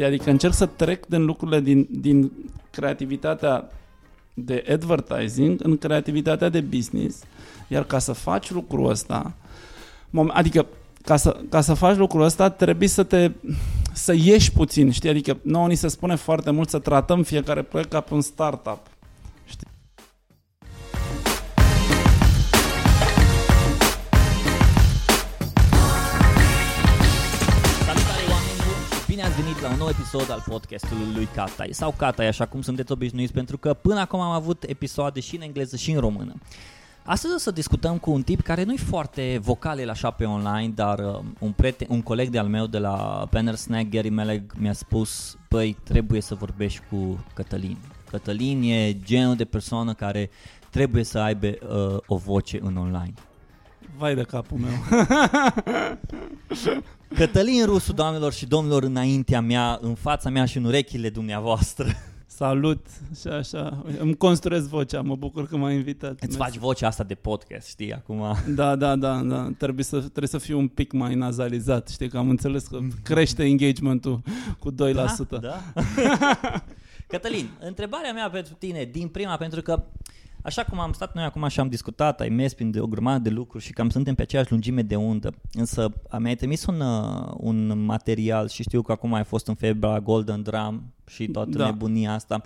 Știi, adică încerc să trec din lucrurile din, din creativitatea de advertising în creativitatea de business, iar ca să faci lucrul ăsta, adică ca să, ca să faci lucrul ăsta trebuie să te să ieși puțin, știi? Adică nouă ni se spune foarte mult să tratăm fiecare proiect ca pe un startup. Ați venit la un nou episod al podcastului lui Catai sau Catai, așa cum sunteți obișnuiți, pentru că până acum am avut episoade și în engleză și în română. Astăzi o să discutăm cu un tip care nu e foarte vocal el așa pe online, dar uh, un, prieten, un coleg de-al meu de la Penner Snack, Gary Meleg, mi-a spus, băi, trebuie să vorbești cu Cătălin. Cătălin e genul de persoană care trebuie să aibă uh, o voce în online. Vai de capul meu. Cătălin Rusu, doamnelor și domnilor, înaintea mea, în fața mea și în urechile dumneavoastră. Salut și așa. Îmi construiesc vocea, mă bucur că m-ai invitat. Îți faci vocea asta de podcast, știi, acum. Da, da, da, da. Trebuie să, trebuie să fiu un pic mai nazalizat, știi, că am înțeles că crește engagementul cu 2%. Da, da. Cătălin, întrebarea mea pentru tine, din prima, pentru că Așa cum am stat noi acum și am discutat, ai mers prin de o grămadă de lucruri și cam suntem pe aceeași lungime de undă. Însă mi-ai trimis un, uh, un material și știu că acum ai fost în febra Golden Drum și toată da. nebunia asta.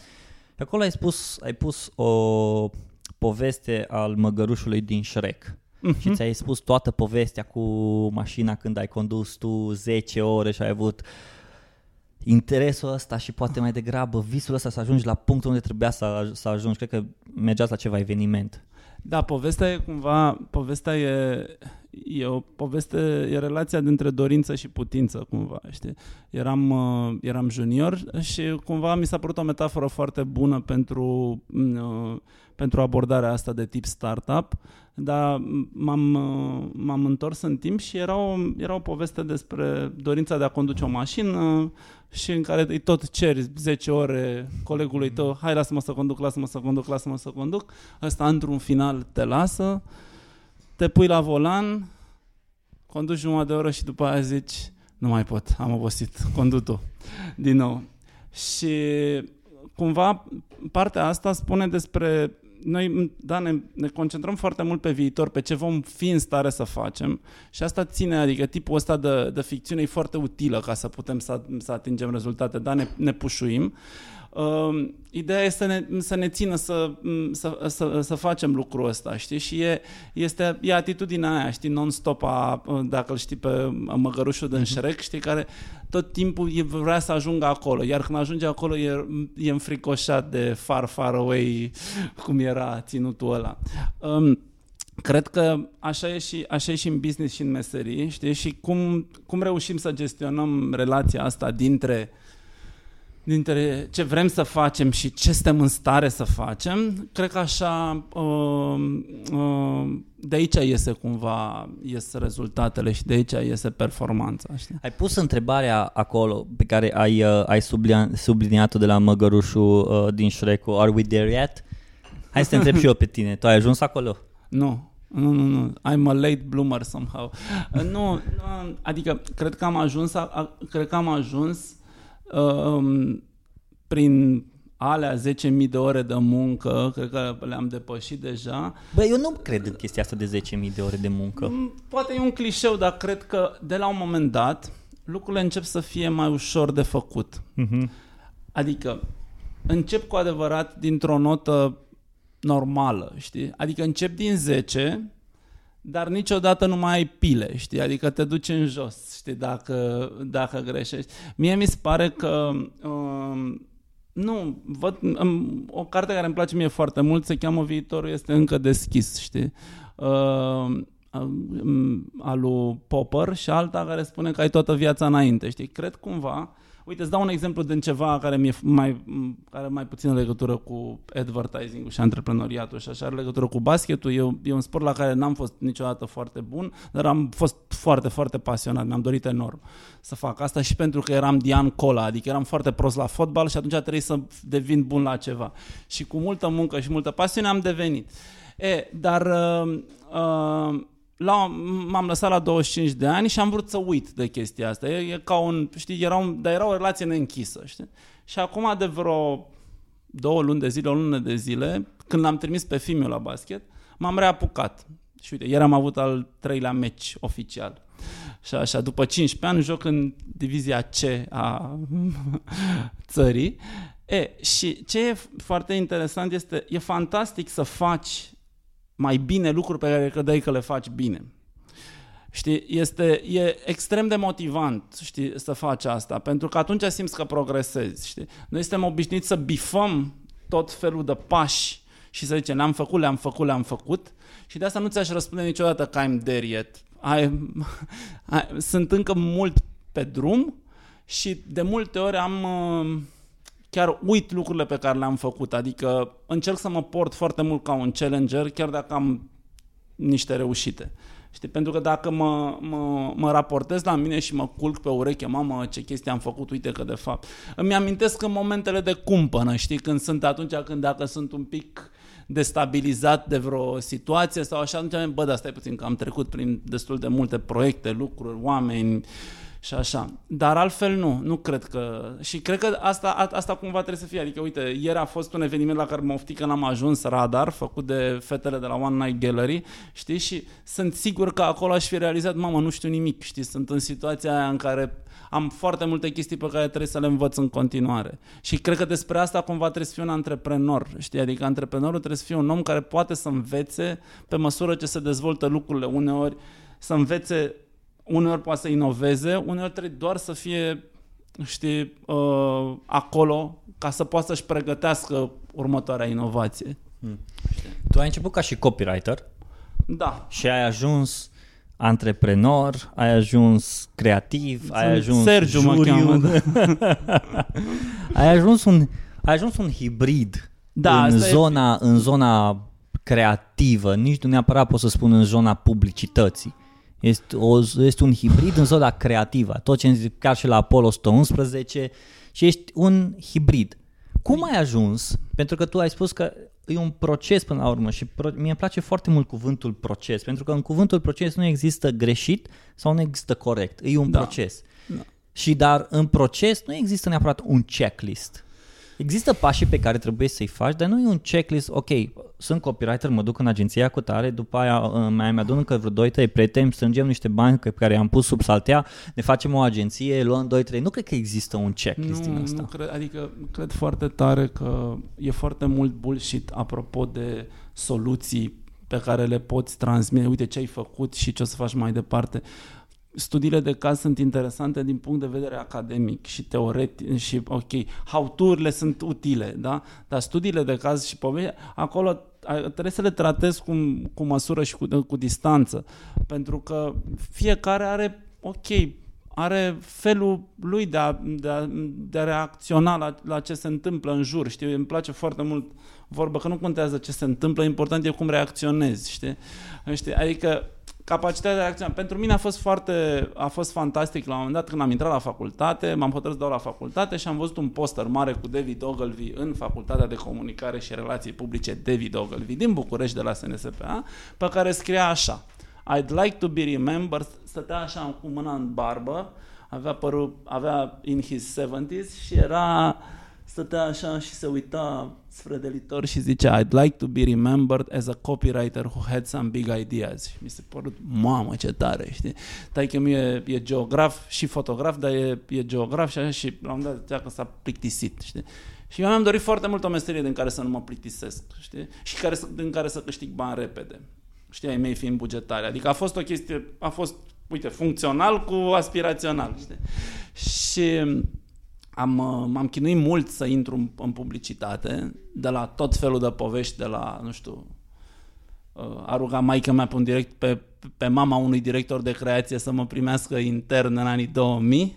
Pe acolo ai spus, ai pus o poveste al măgărușului din Shrek. Uh-huh. Și ți-ai spus toată povestea cu mașina când ai condus tu 10 ore și ai avut interesul ăsta și poate mai degrabă visul ăsta să ajungi la punctul unde trebuia să, să ajungi. Cred că mergeați la ceva eveniment. Da, povestea e cumva, povestea e, e o poveste, e relația dintre dorință și putință cumva, știi? Eram, uh, eram junior și cumva mi s-a părut o metaforă foarte bună pentru, uh, pentru abordarea asta de tip startup, dar m-am, uh, m-am întors în timp și era o, era o poveste despre dorința de a conduce o mașină, și în care îi tot ceri 10 ore colegului tău, hai lasă-mă să conduc, lasă-mă să conduc, lasă-mă să conduc, ăsta într-un final te lasă, te pui la volan, conduci jumătate de oră și după aia zici, nu mai pot, am obosit, conduc tu, din nou. Și cumva partea asta spune despre noi da, ne, ne concentrăm foarte mult pe viitor, pe ce vom fi în stare să facem și asta ține, adică tipul ăsta de, de ficțiune e foarte utilă ca să putem să, să atingem rezultate, da, ne, ne pușuim. Uh, ideea este să ne, să ne țină să, să, să, să facem lucrul ăsta, știi? Și e, este, e atitudinea aia, știi, non-stop, a, dacă îl știi pe măgărușul din mhm. Shrek, știi, care tot timpul vrea să ajungă acolo, iar când ajunge acolo e, e înfricoșat de far, far away, cum era ținutul ăla. Um, Cred că așa e, și, așa e și în business și în meserie, știi? Și cum, cum reușim să gestionăm relația asta dintre uh, dintre ce vrem să facem și ce suntem în stare să facem, cred că așa uh, uh, de aici iese cumva iese rezultatele și de aici iese performanța. Știi? Ai pus întrebarea acolo pe care ai, uh, ai subliniat-o de la măgărușul uh, din shrek Are we there yet? Hai să te întreb și eu pe tine. Tu ai ajuns acolo? Nu. Nu, nu, nu. I'm a late bloomer somehow. Uh, nu, nu, adică cred că am ajuns, a, cred că am ajuns uh, prin alea 10.000 de ore de muncă, cred că le-am depășit deja. Băi, eu nu cred în chestia asta de 10.000 de ore de muncă. Mm, poate e un clișeu, dar cred că de la un moment dat lucrurile încep să fie mai ușor de făcut. Uh-huh. Adică încep cu adevărat dintr-o notă normală, știi? Adică încep din 10 dar niciodată nu mai ai pile, știi? Adică te duci în jos, știi, dacă, dacă greșești. Mie mi se pare că uh, nu, văd, um, o carte care îmi place mie foarte mult se cheamă Viitorul este încă deschis, știi? Uh, al lui Popper și alta care spune că ai toată viața înainte, știi? Cred cumva Uite, îți dau un exemplu din ceva care mi-e mai, care mai puțină legătură cu advertising și antreprenoriatul și așa, are legătură cu basketul. E, e un sport la care n-am fost niciodată foarte bun, dar am fost foarte, foarte pasionat. Mi-am dorit enorm să fac asta și pentru că eram Dian Cola, adică eram foarte prost la fotbal și atunci trebuie să devin bun la ceva. Și cu multă muncă și multă pasiune am devenit. E, dar uh, uh, la, m-am lăsat la 25 de ani și am vrut să uit de chestia asta. E, e ca un, știi, era, un, dar era o relație neînchisă, știi? Și acum de vreo două luni de zile, o lună de zile, când l-am trimis pe filmul la basket, m-am reapucat. Și uite, ieri am avut al treilea meci oficial. Și așa, după 15 ani joc în divizia C a țării. E, și ce e foarte interesant este, e fantastic să faci mai bine lucruri pe care credeai că le faci bine. Știi, este, e extrem de motivant, știi, să faci asta, pentru că atunci simți că progresezi, știi. Noi suntem obișnuiți să bifăm tot felul de pași și să zicem, le-am făcut, le-am făcut, le-am făcut și de asta nu ți-aș răspunde niciodată că I'm there yet. I, I, sunt încă mult pe drum și de multe ori am uh, chiar uit lucrurile pe care le-am făcut, adică încerc să mă port foarte mult ca un challenger, chiar dacă am niște reușite. Știi? Pentru că dacă mă, mă, mă raportez la mine și mă culc pe ureche, mamă, ce chestie am făcut, uite că de fapt. Îmi amintesc în momentele de cumpănă, știi, când sunt atunci când dacă sunt un pic destabilizat de vreo situație sau așa, atunci, bă, dar stai puțin că am trecut prin destul de multe proiecte, lucruri, oameni, uh, și așa. Dar altfel nu, nu cred că... Și cred că asta, asta cumva trebuie să fie. Adică, uite, ieri a fost un eveniment la care mă oftic că n-am ajuns, Radar, făcut de fetele de la One Night Gallery, știi? Și sunt sigur că acolo aș fi realizat, mamă, nu știu nimic, știi? Sunt în situația aia în care am foarte multe chestii pe care trebuie să le învăț în continuare. Și cred că despre asta cumva trebuie să fie un antreprenor, știi? Adică antreprenorul trebuie să fie un om care poate să învețe pe măsură ce se dezvoltă lucrurile uneori, să învețe uneori poate să inoveze, uneori trebuie doar să fie, știi, uh, acolo ca să poată să-și pregătească următoarea inovație. Hmm. Tu ai început ca și copywriter. Da. Și ai ajuns antreprenor, ai ajuns creativ, Sunt ai ajuns Sergiu juriu. Mă cheamă, da. ai ajuns un ai ajuns un hibrid da, în zona e... în zona creativă, nici nu neapărat pot să spun în zona publicității. Este, o, este un hibrid în zona creativă. Tot ce zic, chiar și la Apollo 111 și ești un hibrid. Cum ai ajuns? Pentru că tu ai spus că e un proces până la urmă și pro- mie îmi place foarte mult cuvântul proces, pentru că în cuvântul proces nu există greșit sau nu există corect, e un da. proces. Da. Și dar în proces nu există neapărat un checklist. Există pașii pe care trebuie să-i faci, dar nu e un checklist, ok, sunt copywriter, mă duc în agenția cu tare, după aia uh, mai mi-adun încă vreo 2-3 prieteni, strângem niște bani pe care i-am pus sub saltea, ne facem o agenție, luăm 2-3. Nu cred că există un checklist nu, din asta. Nu cred, adică cred foarte tare că e foarte mult bullshit apropo de soluții pe care le poți transmite, uite ce ai făcut și ce o să faci mai departe studiile de caz sunt interesante din punct de vedere academic și teoretic și ok, how sunt utile, da? Dar studiile de caz și povești, acolo trebuie să le tratezi cu, cu măsură și cu, cu distanță, pentru că fiecare are, ok, are felul lui de a, de a, de a reacționa la, la ce se întâmplă în jur, știi? Îmi place foarte mult vorba că nu contează ce se întâmplă, important e cum reacționezi, știi? știi? Adică capacitatea de reacție. Pentru mine a fost foarte, a fost fantastic la un moment dat când am intrat la facultate, m-am hotărât să dau la facultate și am văzut un poster mare cu David Ogilvy în Facultatea de Comunicare și Relații Publice David Ogilvy din București de la SNSPA, pe care scria așa I'd like to be remembered, stătea așa cu mâna în barbă, avea părul, avea in his 70s și era stătea așa și se uita spre delitor și zicea I'd like to be remembered as a copywriter who had some big ideas. Și mi se părut, mamă, ce tare, știi? Tai că e, e geograf și fotograf, dar e, e geograf și așa și la un dat zicea că s-a plictisit, știi? Și eu mi-am dorit foarte mult o meserie din care să nu mă plictisesc, știi? Și care să, din care să câștig bani repede. Știi, ai mei fiind bugetari. Adică a fost o chestie, a fost, uite, funcțional cu aspirațional, știi? Și am, uh, m-am chinuit mult să intru în, în publicitate, de la tot felul de povești, de la, nu știu, uh, a rugat maica mea pe, un direct, pe, pe mama unui director de creație să mă primească intern în anii 2000.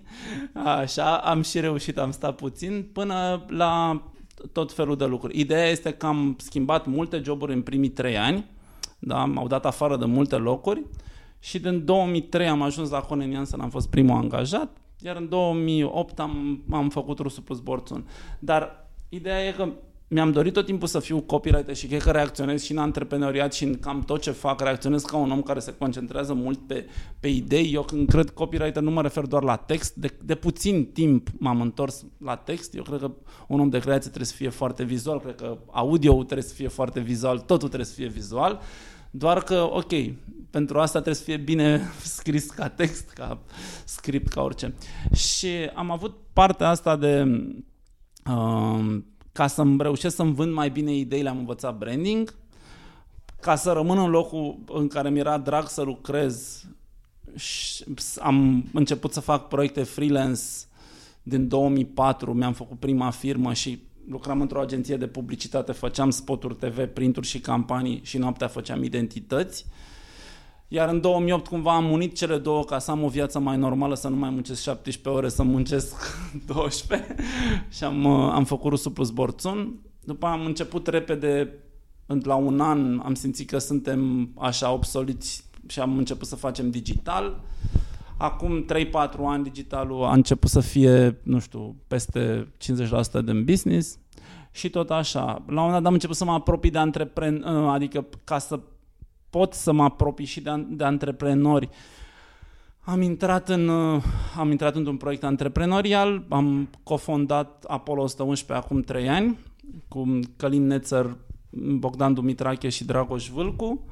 Așa, am și reușit, am stat puțin, până la tot felul de lucruri. Ideea este că am schimbat multe joburi în primii trei ani, da, m-au dat afară de multe locuri și din 2003 am ajuns la Conen Janssen, am fost primul angajat, iar în 2008 am, am făcut Rusu plus Borțun. Dar ideea e că mi-am dorit tot timpul să fiu copywriter și cred că reacționez și în antreprenoriat și în cam tot ce fac, reacționez ca un om care se concentrează mult pe, pe idei. Eu când cred copywriter nu mă refer doar la text, de, de puțin timp m-am întors la text. Eu cred că un om de creație trebuie să fie foarte vizual, cred că audio trebuie să fie foarte vizual, totul trebuie să fie vizual. Doar că, ok, pentru asta trebuie să fie bine scris ca text, ca script, ca orice. Și am avut partea asta de... Uh, ca să-mi reușesc să-mi vând mai bine ideile, am învățat branding. Ca să rămân în locul în care mi-era drag să lucrez, și am început să fac proiecte freelance din 2004, mi-am făcut prima firmă și lucram într-o agenție de publicitate, făceam spoturi TV, printuri și campanii și noaptea făceam identități. Iar în 2008 cumva am unit cele două ca să am o viață mai normală, să nu mai muncesc 17 ore, să muncesc 12 și am, uh, am făcut Rusul plus Borțun. După am început repede, la un an am simțit că suntem așa obsoliți și am început să facem digital. Acum 3-4 ani digitalul a început să fie, nu știu, peste 50% din business și tot așa. La un moment dat am început să mă apropii de antreprenor, uh, adică ca să pot să mă apropii și de, de antreprenori. Am intrat, în, uh, am intrat într-un proiect antreprenorial, am cofondat Apollo 111 acum 3 ani cu Călin Nețăr, Bogdan Dumitrache și Dragoș Vâlcu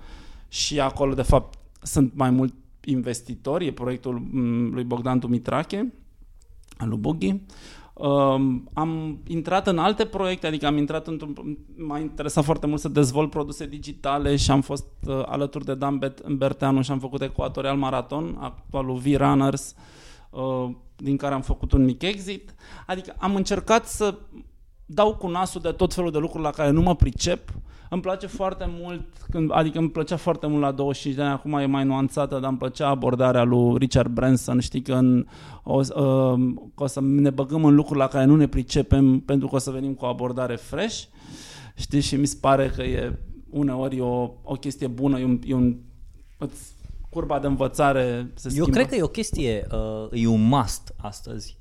și acolo de fapt sunt mai mult investitori, e proiectul mm, lui Bogdan Dumitrache, al lui Bughi. Uh, am intrat în alte proiecte, adică am intrat într-un... M-a interesat foarte mult să dezvolt produse digitale și am fost uh, alături de Dan Berteanu și am făcut Ecuatorial Marathon, actualul V-Runners, uh, din care am făcut un mic exit. Adică am încercat să dau cu nasul de tot felul de lucruri la care nu mă pricep, uh, îmi place foarte mult, când, adică îmi plăcea foarte mult la 25 de ani, acum e mai nuanțată, dar îmi plăcea abordarea lui Richard Branson, știi că, în, o, uh, că o să ne băgăm în lucruri la care nu ne pricepem pentru că o să venim cu o abordare fresh, știi, și mi se pare că e uneori o, o chestie bună, e un, e un curba de învățare se schimbă. Eu cred că e o chestie, uh, e un must astăzi.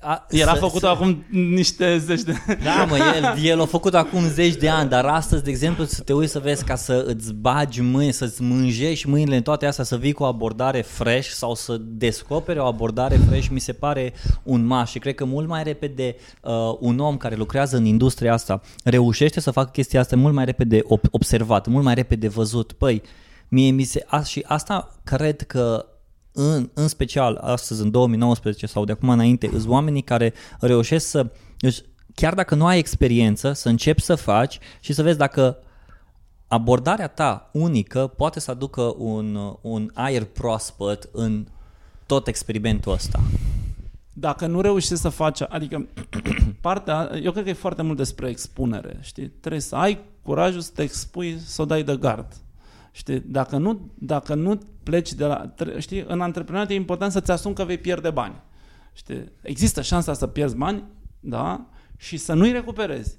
A, Era să, făcut să... acum niște zeci de ani. Da, mă, el, el a făcut acum zeci de ani, dar astăzi, de exemplu, să te uiți să vezi ca să îți bagi mâini, să-ți mânjești mâinile în toate astea, să vii cu o abordare fresh sau să descoperi o abordare fresh, mi se pare un maș și cred că mult mai repede uh, un om care lucrează în industria asta reușește să facă chestia asta mult mai repede observat, mult mai repede văzut. Păi, mie mi se... A, și asta cred că în, în special astăzi, în 2019 sau de acum înainte, sunt oamenii care reușesc să, deci, chiar dacă nu ai experiență, să începi să faci și să vezi dacă abordarea ta unică poate să aducă un, un aer proaspăt în tot experimentul ăsta. Dacă nu reușești să faci, adică partea, eu cred că e foarte mult despre expunere, știi? Trebuie să ai curajul să te expui, să o dai de gard. Știi? Dacă nu, dacă nu pleci de la... Știi, în antreprenoriat e important să-ți asumi că vei pierde bani. Știi? Există șansa să pierzi bani, da? Și să nu-i recuperezi.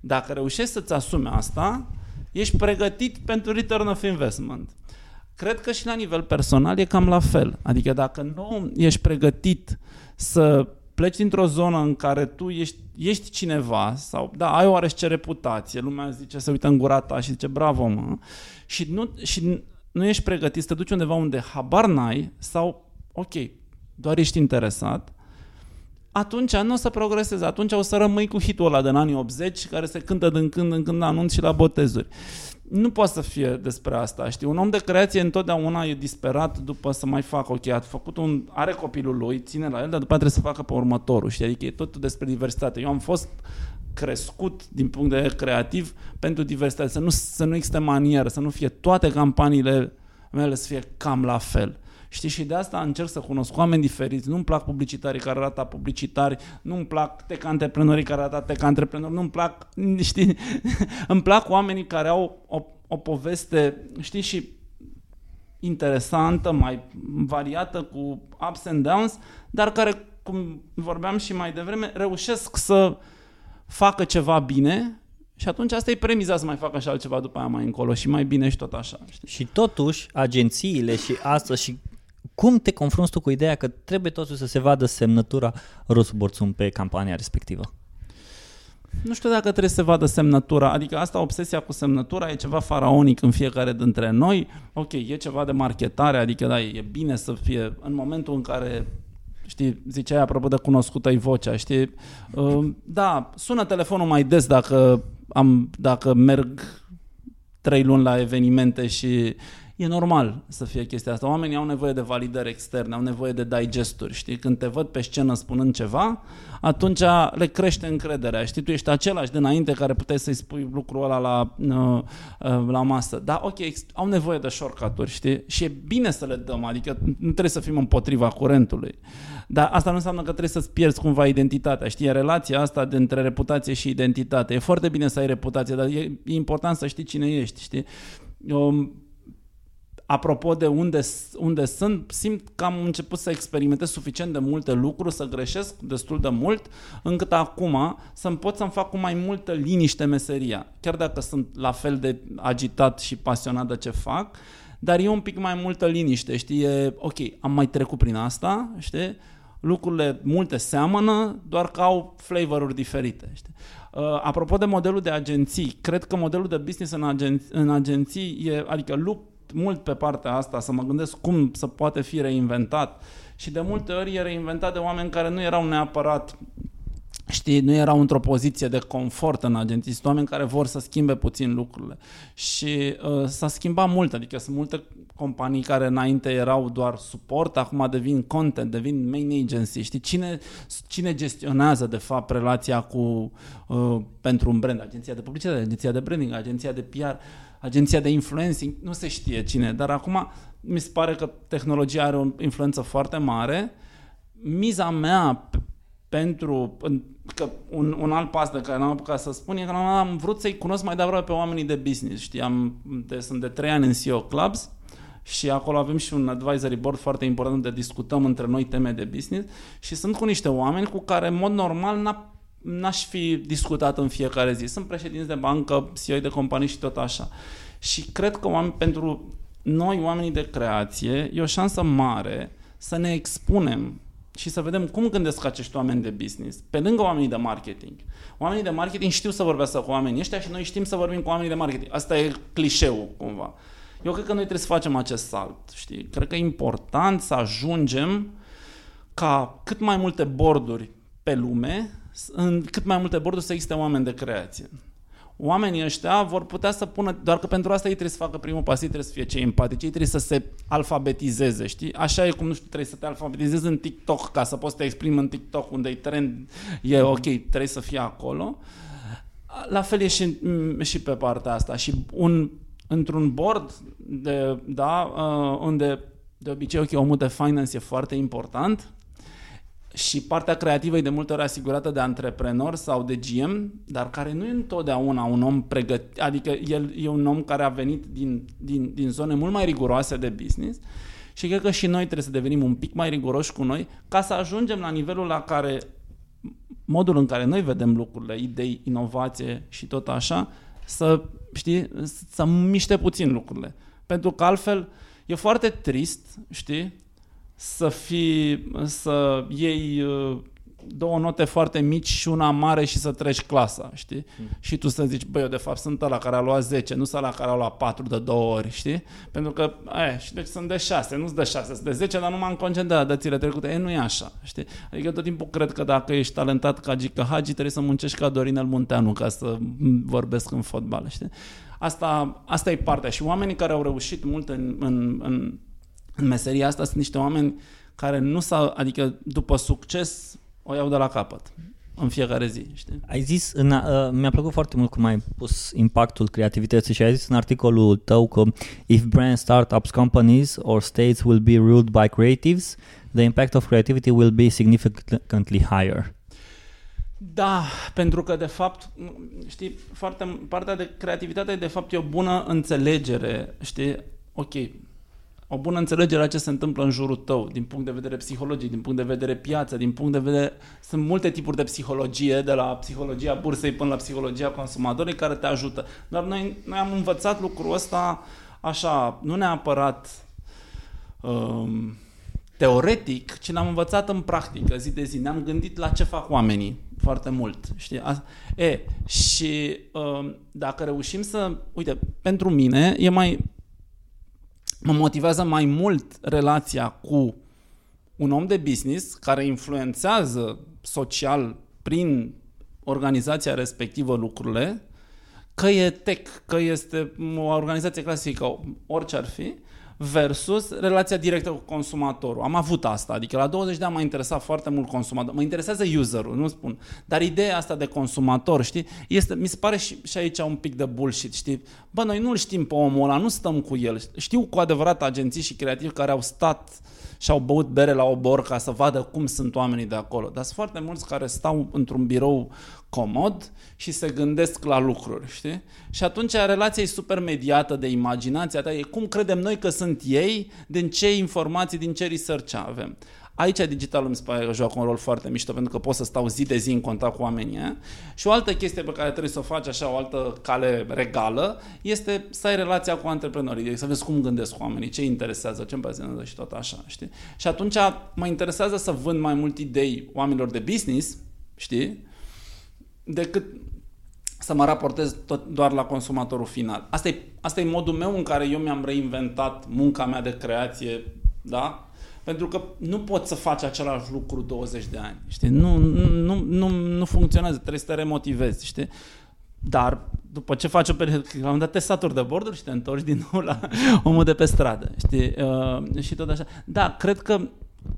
Dacă reușești să-ți asumi asta, ești pregătit pentru return of investment. Cred că și la nivel personal e cam la fel. Adică dacă nu ești pregătit să pleci dintr-o zonă în care tu ești, ești cineva sau, da, ai oarește reputație, lumea zice, se uită în gura ta și zice, bravo, mă, și nu, și nu ești pregătit să te duci undeva unde habar n-ai sau, ok, doar ești interesat, atunci nu o să progresezi, atunci o să rămâi cu hitul ăla din anii 80 care se cântă din când în când anunț și la botezuri. Nu poate să fie despre asta, știi? Un om de creație întotdeauna e disperat după să mai facă, ok, a făcut un, are copilul lui, ține la el, dar după aceea trebuie să facă pe următorul, știi? Adică e tot despre diversitate. Eu am fost crescut din punct de vedere creativ pentru diversitate, să nu, să nu existe manieră, să nu fie toate campaniile mele să fie cam la fel. Știi, și de asta încerc să cunosc oameni diferiți. Nu-mi plac publicitarii care arată publicitari, nu-mi plac tech antreprenorii care arată tech antreprenori, nu-mi plac, știi, îmi plac oamenii care au o, o poveste, știi, și interesantă, mai variată, cu ups and downs, dar care, cum vorbeam și mai devreme, reușesc să facă ceva bine și atunci asta e premiza să mai facă și altceva după aia mai încolo și mai bine și tot așa. Știi? Și totuși, agențiile și asta și cum te confrunți tu cu ideea că trebuie totuși să se vadă semnătura Rusu Borțun pe campania respectivă? Nu știu dacă trebuie să se vadă semnătura, adică asta, obsesia cu semnătura, e ceva faraonic în fiecare dintre noi. Ok, e ceva de marketare, adică da, e bine să fie în momentul în care știi, ziceai apropo de cunoscută-i vocea, știi, uh, da, sună telefonul mai des dacă, am, dacă merg trei luni la evenimente și E normal să fie chestia asta. Oamenii au nevoie de validări externe, au nevoie de digesturi, știi? Când te văd pe scenă spunând ceva, atunci le crește încrederea, știi? Tu ești același de înainte care puteai să-i spui lucrul ăla la, uh, uh, la masă. Da, ok, au nevoie de shortcut știi? Și e bine să le dăm, adică nu trebuie să fim împotriva curentului. Dar asta nu înseamnă că trebuie să-ți pierzi cumva identitatea, știi? Relația asta dintre reputație și identitate. E foarte bine să ai reputație, dar e, e important să știi cine ești, știi? Um, apropo de unde, unde sunt, simt că am început să experimentez suficient de multe lucruri, să greșesc destul de mult, încât acum să-mi pot să-mi fac cu mai multă liniște meseria. Chiar dacă sunt la fel de agitat și pasionat de ce fac, dar e un pic mai multă liniște, știi? E, ok, am mai trecut prin asta, știi? Lucrurile multe seamănă, doar că au flavoruri diferite, știi? Uh, apropo de modelul de agenții, cred că modelul de business în, agen- în agenții e, adică lup mult pe partea asta, să mă gândesc cum să poate fi reinventat și de multe ori e reinventat de oameni care nu erau neapărat știi, nu erau într-o poziție de confort în agenții, sunt oameni care vor să schimbe puțin lucrurile. Și uh, s-a schimbat mult, adică sunt multe companii care înainte erau doar suport, acum devin content, devin main agency. Știi, cine, cine gestionează de fapt relația cu, uh, pentru un brand? Agenția de publicitate, agenția de branding, agenția de PR agenția de influencing, nu se știe cine, dar acum mi se pare că tehnologia are o influență foarte mare. Miza mea pentru că un, un alt pas de care n-am apucat să spun e că am vrut să-i cunosc mai devreme pe oamenii de business. Știam, de, sunt de trei ani în CEO Clubs și acolo avem și un advisory board foarte important unde discutăm între noi teme de business și sunt cu niște oameni cu care în mod normal n-a n-aș fi discutat în fiecare zi. Sunt președinți de bancă, CEO de companii și tot așa. Și cred că oameni, pentru noi, oamenii de creație, e o șansă mare să ne expunem și să vedem cum gândesc acești oameni de business, pe lângă oamenii de marketing. Oamenii de marketing știu să vorbească cu oamenii ăștia și noi știm să vorbim cu oamenii de marketing. Asta e clișeul, cumva. Eu cred că noi trebuie să facem acest salt, știi? Cred că e important să ajungem ca cât mai multe borduri pe lume în cât mai multe borduri să existe oameni de creație. Oamenii ăștia vor putea să pună, doar că pentru asta ei trebuie să facă primul pas, ei trebuie să fie cei empatici, ei trebuie să se alfabetizeze, știi? Așa e cum, nu știu, trebuie să te alfabetizezi în TikTok ca să poți să te exprimi în TikTok unde e trend, e ok, trebuie să fie acolo. La fel e și, și pe partea asta și un, într-un board de, da, uh, unde de obicei, ok, omul de finance e foarte important, și partea creativă e de multe ori asigurată de antreprenor sau de GM, dar care nu e întotdeauna un om pregătit, adică el e un om care a venit din, din, din zone mult mai riguroase de business și cred că și noi trebuie să devenim un pic mai riguroși cu noi ca să ajungem la nivelul la care modul în care noi vedem lucrurile, idei, inovație și tot așa, să, știi, să miște puțin lucrurile. Pentru că altfel e foarte trist, știi, să fii, să iei uh, două note foarte mici și una mare și să treci clasa, știi? Mm. Și tu să zici, băi, eu de fapt sunt ăla care a luat 10, nu sunt ăla care a luat 4 de două ori, știi? Pentru că, aia, și deci sunt de 6, nu sunt de 6, sunt de 10, dar nu m-am concentrat dățile trecute. E, nu e așa, știi? Adică tot timpul cred că dacă ești talentat ca Gica Hagi, trebuie să muncești ca Dorinel Munteanu ca să vorbesc în fotbal, știi? Asta, asta e partea. Și oamenii care au reușit mult în, în, în în meseria asta sunt niște oameni care nu s-au, adică după succes o iau de la capăt în fiecare zi, știi? Ai zis, în, uh, mi-a plăcut foarte mult cum ai pus impactul creativității și ai zis în articolul tău că if brand startups, companies or states will be ruled by creatives, the impact of creativity will be significantly higher. Da, pentru că de fapt, știi, foarte, partea de creativitate de fapt e o bună înțelegere, știi? Ok, o bună înțelegere a ce se întâmplă în jurul tău, din punct de vedere psihologic, din punct de vedere piață, din punct de vedere... Sunt multe tipuri de psihologie, de la psihologia bursei până la psihologia consumatorului, care te ajută. Dar noi, noi am învățat lucrul ăsta așa, nu neapărat um, teoretic, ci l-am învățat în practică, zi de zi. Ne-am gândit la ce fac oamenii foarte mult. Știi? E, și uh, dacă reușim să... Uite, pentru mine e mai... Mă motivează mai mult relația cu un om de business care influențează social prin organizația respectivă lucrurile, că e tech, că este o organizație clasică, orice ar fi, versus relația directă cu consumatorul. Am avut asta, adică la 20 de ani m-a interesat foarte mult consumatorul. Mă interesează userul, nu spun. Dar ideea asta de consumator, știi, este, mi se pare și, și aici un pic de bullshit, știi? Bă, noi nu-l știm pe omul ăla, nu stăm cu el. Știu cu adevărat agenții și creativi care au stat și-au băut bere la obor ca să vadă cum sunt oamenii de acolo. Dar sunt foarte mulți care stau într-un birou comod și se gândesc la lucruri, știi? Și atunci relația e super mediată de imaginația ta, e cum credem noi că sunt ei, din ce informații, din ce research avem. Aici digitalul mi se pare că joacă un rol foarte mișto pentru că pot să stau zi de zi în contact cu oamenii. Eh? Și o altă chestie pe care trebuie să o faci așa, o altă cale regală, este să ai relația cu antreprenorii, adică să vezi cum gândesc oamenii, ce interesează, ce îmi pasionează și tot așa, știi? Și atunci mă interesează să vând mai mult idei oamenilor de business, știi? Decât să mă raportez tot doar la consumatorul final. Asta e, asta e modul meu în care eu mi-am reinventat munca mea de creație, da? Pentru că nu poți să faci același lucru 20 de ani. Știi? Nu, nu, nu, nu funcționează, trebuie să te remotivezi. Știi? Dar după ce faci o perioadă, la un moment dat te saturi de borduri și te întorci din nou la omul de pe stradă. Știi? Uh, și tot așa. Da, cred că,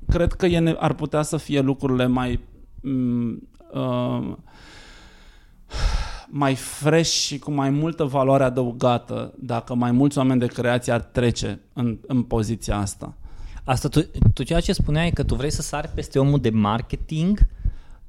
cred că e, ar putea să fie lucrurile mai mm, uh, mai fresh și cu mai multă valoare adăugată dacă mai mulți oameni de creație ar trece în, în poziția asta. Asta tu, tu ceea ce spuneai că tu vrei să sari peste omul de marketing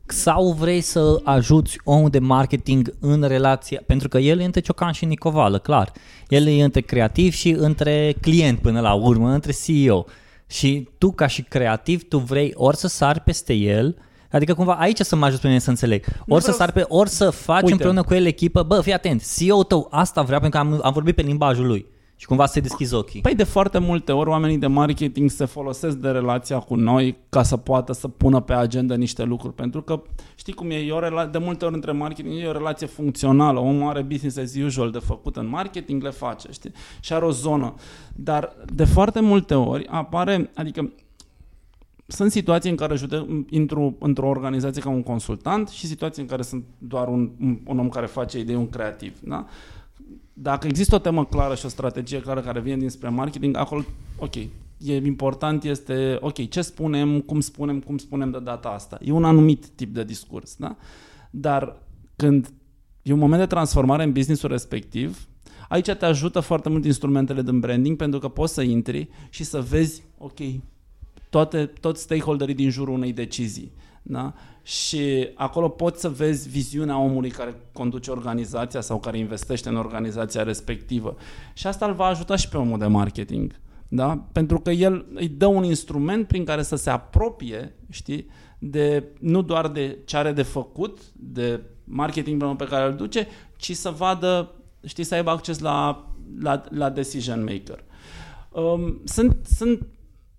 sau vrei să ajuți omul de marketing în relația, pentru că el e între Ciocan și Nicovală, clar. El e între creativ și între client până la urmă, între CEO. Și tu ca și creativ, tu vrei ori să sari peste el, Adică cumva aici să mă ajut pe mine să înțeleg. Ori să sar pe, ori să faci Uite. împreună cu el echipă, bă, fii atent, CEO-ul tău asta vrea pentru că am, am vorbit pe limbajul lui. Și cumva să deschizi ochii. Păi de foarte multe ori oamenii de marketing se folosesc de relația cu noi ca să poată să pună pe agenda niște lucruri. Pentru că știi cum e, e o rela- de multe ori între marketing e o relație funcțională. Omul are business as usual de făcut în marketing, le face, știi? Și are o zonă. Dar de foarte multe ori apare, adică sunt situații în care jude, intru într-o organizație ca un consultant și situații în care sunt doar un, un, un om care face idei, un creativ. Da? dacă există o temă clară și o strategie clară care vine dinspre marketing, acolo, ok, e important este, ok, ce spunem, cum spunem, cum spunem de data asta. E un anumit tip de discurs, da? Dar când e un moment de transformare în businessul respectiv, aici te ajută foarte mult instrumentele din branding pentru că poți să intri și să vezi, ok, toate, toți stakeholderii din jurul unei decizii. Da? Și acolo poți să vezi viziunea omului care conduce organizația sau care investește în organizația respectivă. Și asta îl va ajuta și pe omul de marketing. Da? Pentru că el îi dă un instrument prin care să se apropie, știi, de, nu doar de ce are de făcut, de marketing pe care îl duce, ci să vadă, știi, să aibă acces la, la, la decision maker. Um, sunt, sunt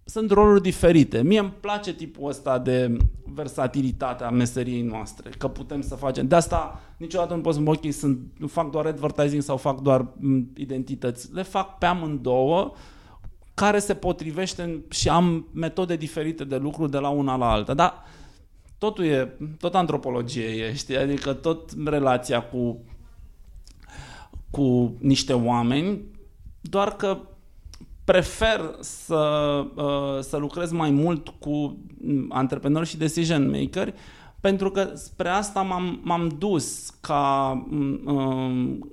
sunt roluri diferite. Mie îmi place tipul ăsta de versatilitate a meseriei noastre, că putem să facem. De asta niciodată nu pot să mă ok, sunt, fac doar advertising sau fac doar identități. Le fac pe amândouă care se potrivește și am metode diferite de lucru de la una la alta. Dar totul e, tot antropologie e, știi? Adică tot relația cu, cu niște oameni, doar că prefer să, uh, să lucrez mai mult cu antreprenori și decision maker pentru că spre asta m-am, m-am dus ca, um,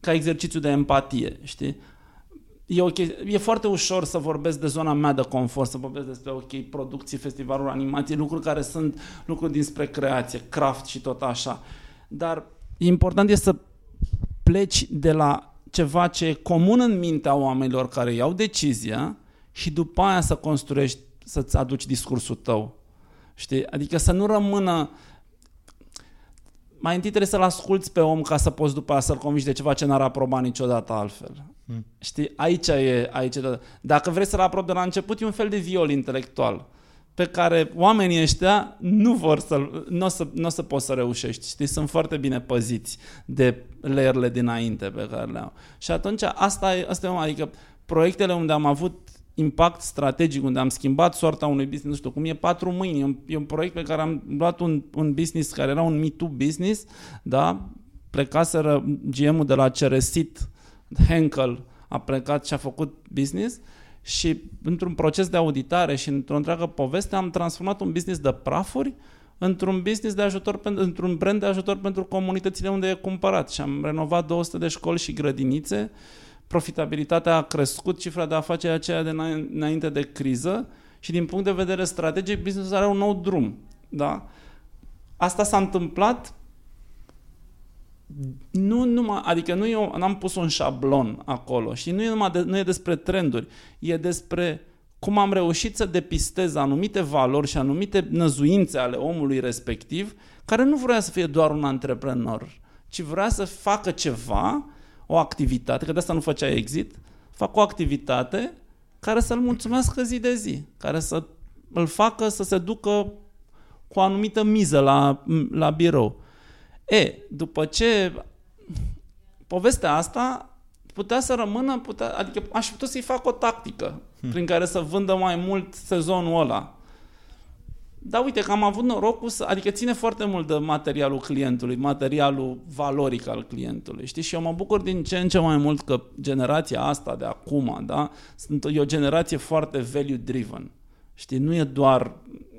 ca exercițiu de empatie, știi? E, okay. e foarte ușor să vorbesc de zona mea de confort, să vorbesc despre, ok, producții, festivaluri, animații, lucruri care sunt lucruri dinspre creație, craft și tot așa. Dar important este să pleci de la ceva ce e comun în mintea oamenilor care iau decizia și după aia să construiești, să-ți aduci discursul tău. Știi? Adică să nu rămână mai întâi trebuie să-l asculți pe om ca să poți după aia să-l convingi de ceva ce n-ar aproba niciodată altfel. Hmm. Știi, aici e, aici e. Dacă vrei să-l aprobi de la început, e un fel de viol intelectual pe care oamenii ăștia nu vor să nu o să, n-o să poți să reușești. Știi, sunt foarte bine păziți de layerele dinainte pe care le au. Și atunci asta e, asta e adică proiectele unde am avut impact strategic, unde am schimbat soarta unui business, nu știu cum e patru mâini, e un, e un proiect pe care am luat un, un business care era un Me Too business, da? plecaseră GM-ul de la Ceresit, Henkel, a plecat și a făcut business și într-un proces de auditare și într-o întreagă poveste am transformat un business de prafuri într-un business de ajutor, într-un brand de ajutor pentru comunitățile unde e cumpărat și am renovat 200 de școli și grădinițe profitabilitatea a crescut, cifra de afaceri aceea de înainte de criză și din punct de vedere strategic businessul are un nou drum. Da? Asta s-a întâmplat nu numai, adică nu eu n-am pus un șablon acolo și nu e numai de, nu e despre trenduri, e despre cum am reușit să depistez anumite valori și anumite năzuințe ale omului respectiv, care nu vrea să fie doar un antreprenor, ci vrea să facă ceva o activitate, că de asta nu făcea exit, fac o activitate care să-l mulțumească zi de zi, care să îl facă să se ducă cu o anumită miză la, la birou. E, după ce povestea asta putea să rămână, putea, adică aș putea să-i fac o tactică hmm. prin care să vândă mai mult sezonul ăla. Da, uite că am avut norocul să, adică ține foarte mult de materialul clientului, materialul valoric al clientului, știi? Și eu mă bucur din ce în ce mai mult că generația asta de acum, da, sunt e o generație foarte value driven. Știi, nu e doar,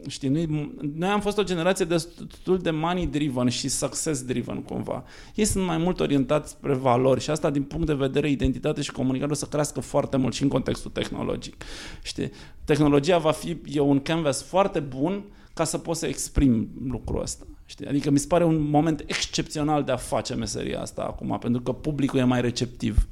știi, nu noi am fost o generație destul de money driven și success driven cumva. Ei sunt mai mult orientați spre valori și asta din punct de vedere identitate și comunicare o să crească foarte mult și în contextul tehnologic. Știi, tehnologia va fi, e un canvas foarte bun ca să poți să exprim lucrul ăsta. Știi? Adică mi se pare un moment excepțional de a face meseria asta acum, pentru că publicul e mai receptiv.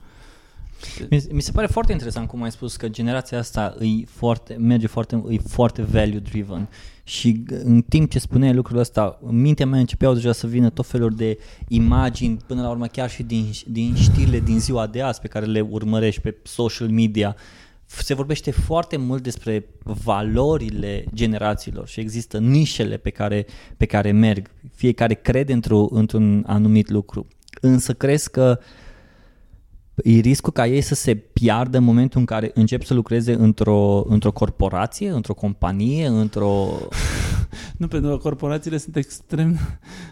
Mi se pare foarte interesant cum ai spus că generația asta îi foarte, merge foarte, îi foarte value driven și în timp ce spuneai lucrul ăsta, în mintea mea începeau deja să vină tot felul de imagini, până la urmă chiar și din, din știrile din ziua de azi pe care le urmărești pe social media, se vorbește foarte mult despre valorile generațiilor și există nișele pe care, pe care merg. Fiecare crede într-un, într-un anumit lucru. Însă crezi că e riscul ca ei să se piardă în momentul în care încep să lucreze într-o, într-o corporație, într-o companie, într-o... nu, pentru că corporațiile sunt extrem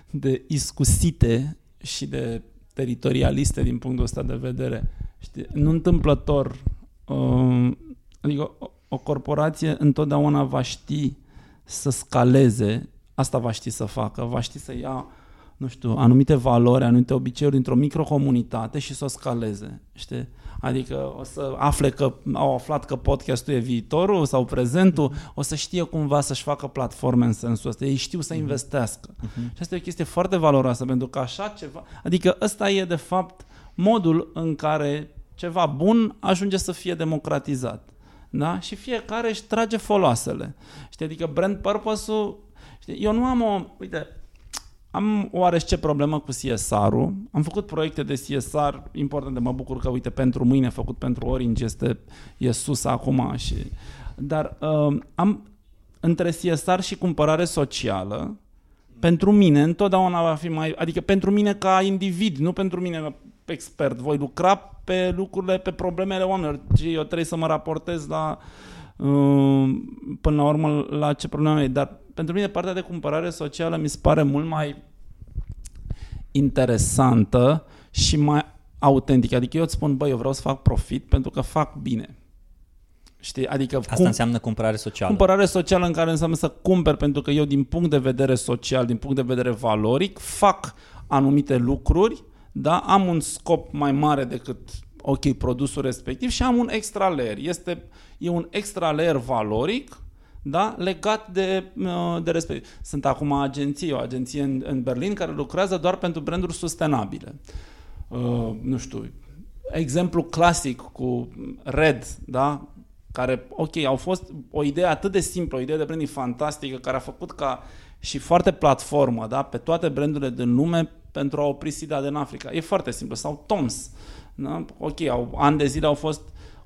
de iscusite și de teritorialiste din punctul ăsta de vedere. Știi? Nu întâmplător Um, adică o, o corporație întotdeauna va ști să scaleze, asta va ști să facă, va ști să ia nu știu, anumite valori, anumite obiceiuri dintr-o microcomunitate și să o scaleze, știi? Adică o să afle că au aflat că podcastul e viitorul sau prezentul, o să știe cumva să-și facă platforme în sensul ăsta. Ei știu să mhm. investească. Uh-huh. Și asta e o chestie foarte valoroasă, pentru că așa ceva... Adică ăsta e, de fapt, modul în care ceva bun ajunge să fie democratizat. Da? Și fiecare își trage foloasele. Știi? Adică brand purpose-ul... Știi? Eu nu am o... Uite, am oarește problemă cu CSR-ul. Am făcut proiecte de CSR importante. Mă bucur că, uite, pentru mâine făcut pentru Orange este e sus acum. Și... Dar uh, am între CSR și cumpărare socială, pentru mine întotdeauna va fi mai... Adică pentru mine ca individ, nu pentru mine expert. Voi lucra pe lucrurile, pe problemele oamenilor. Și eu trebuie să mă raportez la uh, până la urmă la ce probleme e. Dar pentru mine partea de cumpărare socială mi se pare mult mai interesantă și mai autentică. Adică eu îți spun, băi, eu vreau să fac profit pentru că fac bine. Știi? Adică Asta cum, înseamnă cumpărare socială. Cumpărare socială în care înseamnă să cumperi pentru că eu din punct de vedere social, din punct de vedere valoric, fac anumite lucruri, da? am un scop mai mare decât ok, produsul respectiv și am un extra layer. Este, e un extra layer valoric da? legat de, uh, de respectiv. Sunt acum agenții, o agenție în, în Berlin care lucrează doar pentru branduri sustenabile. Uh, nu știu, exemplu clasic cu Red, da? care, ok, au fost o idee atât de simplă, o idee de branding fantastică, care a făcut ca și foarte platformă, da, pe toate brandurile din lume pentru a opri SIDA din Africa. E foarte simplu. Sau Toms. Da? Ok, au, ani de zile au fost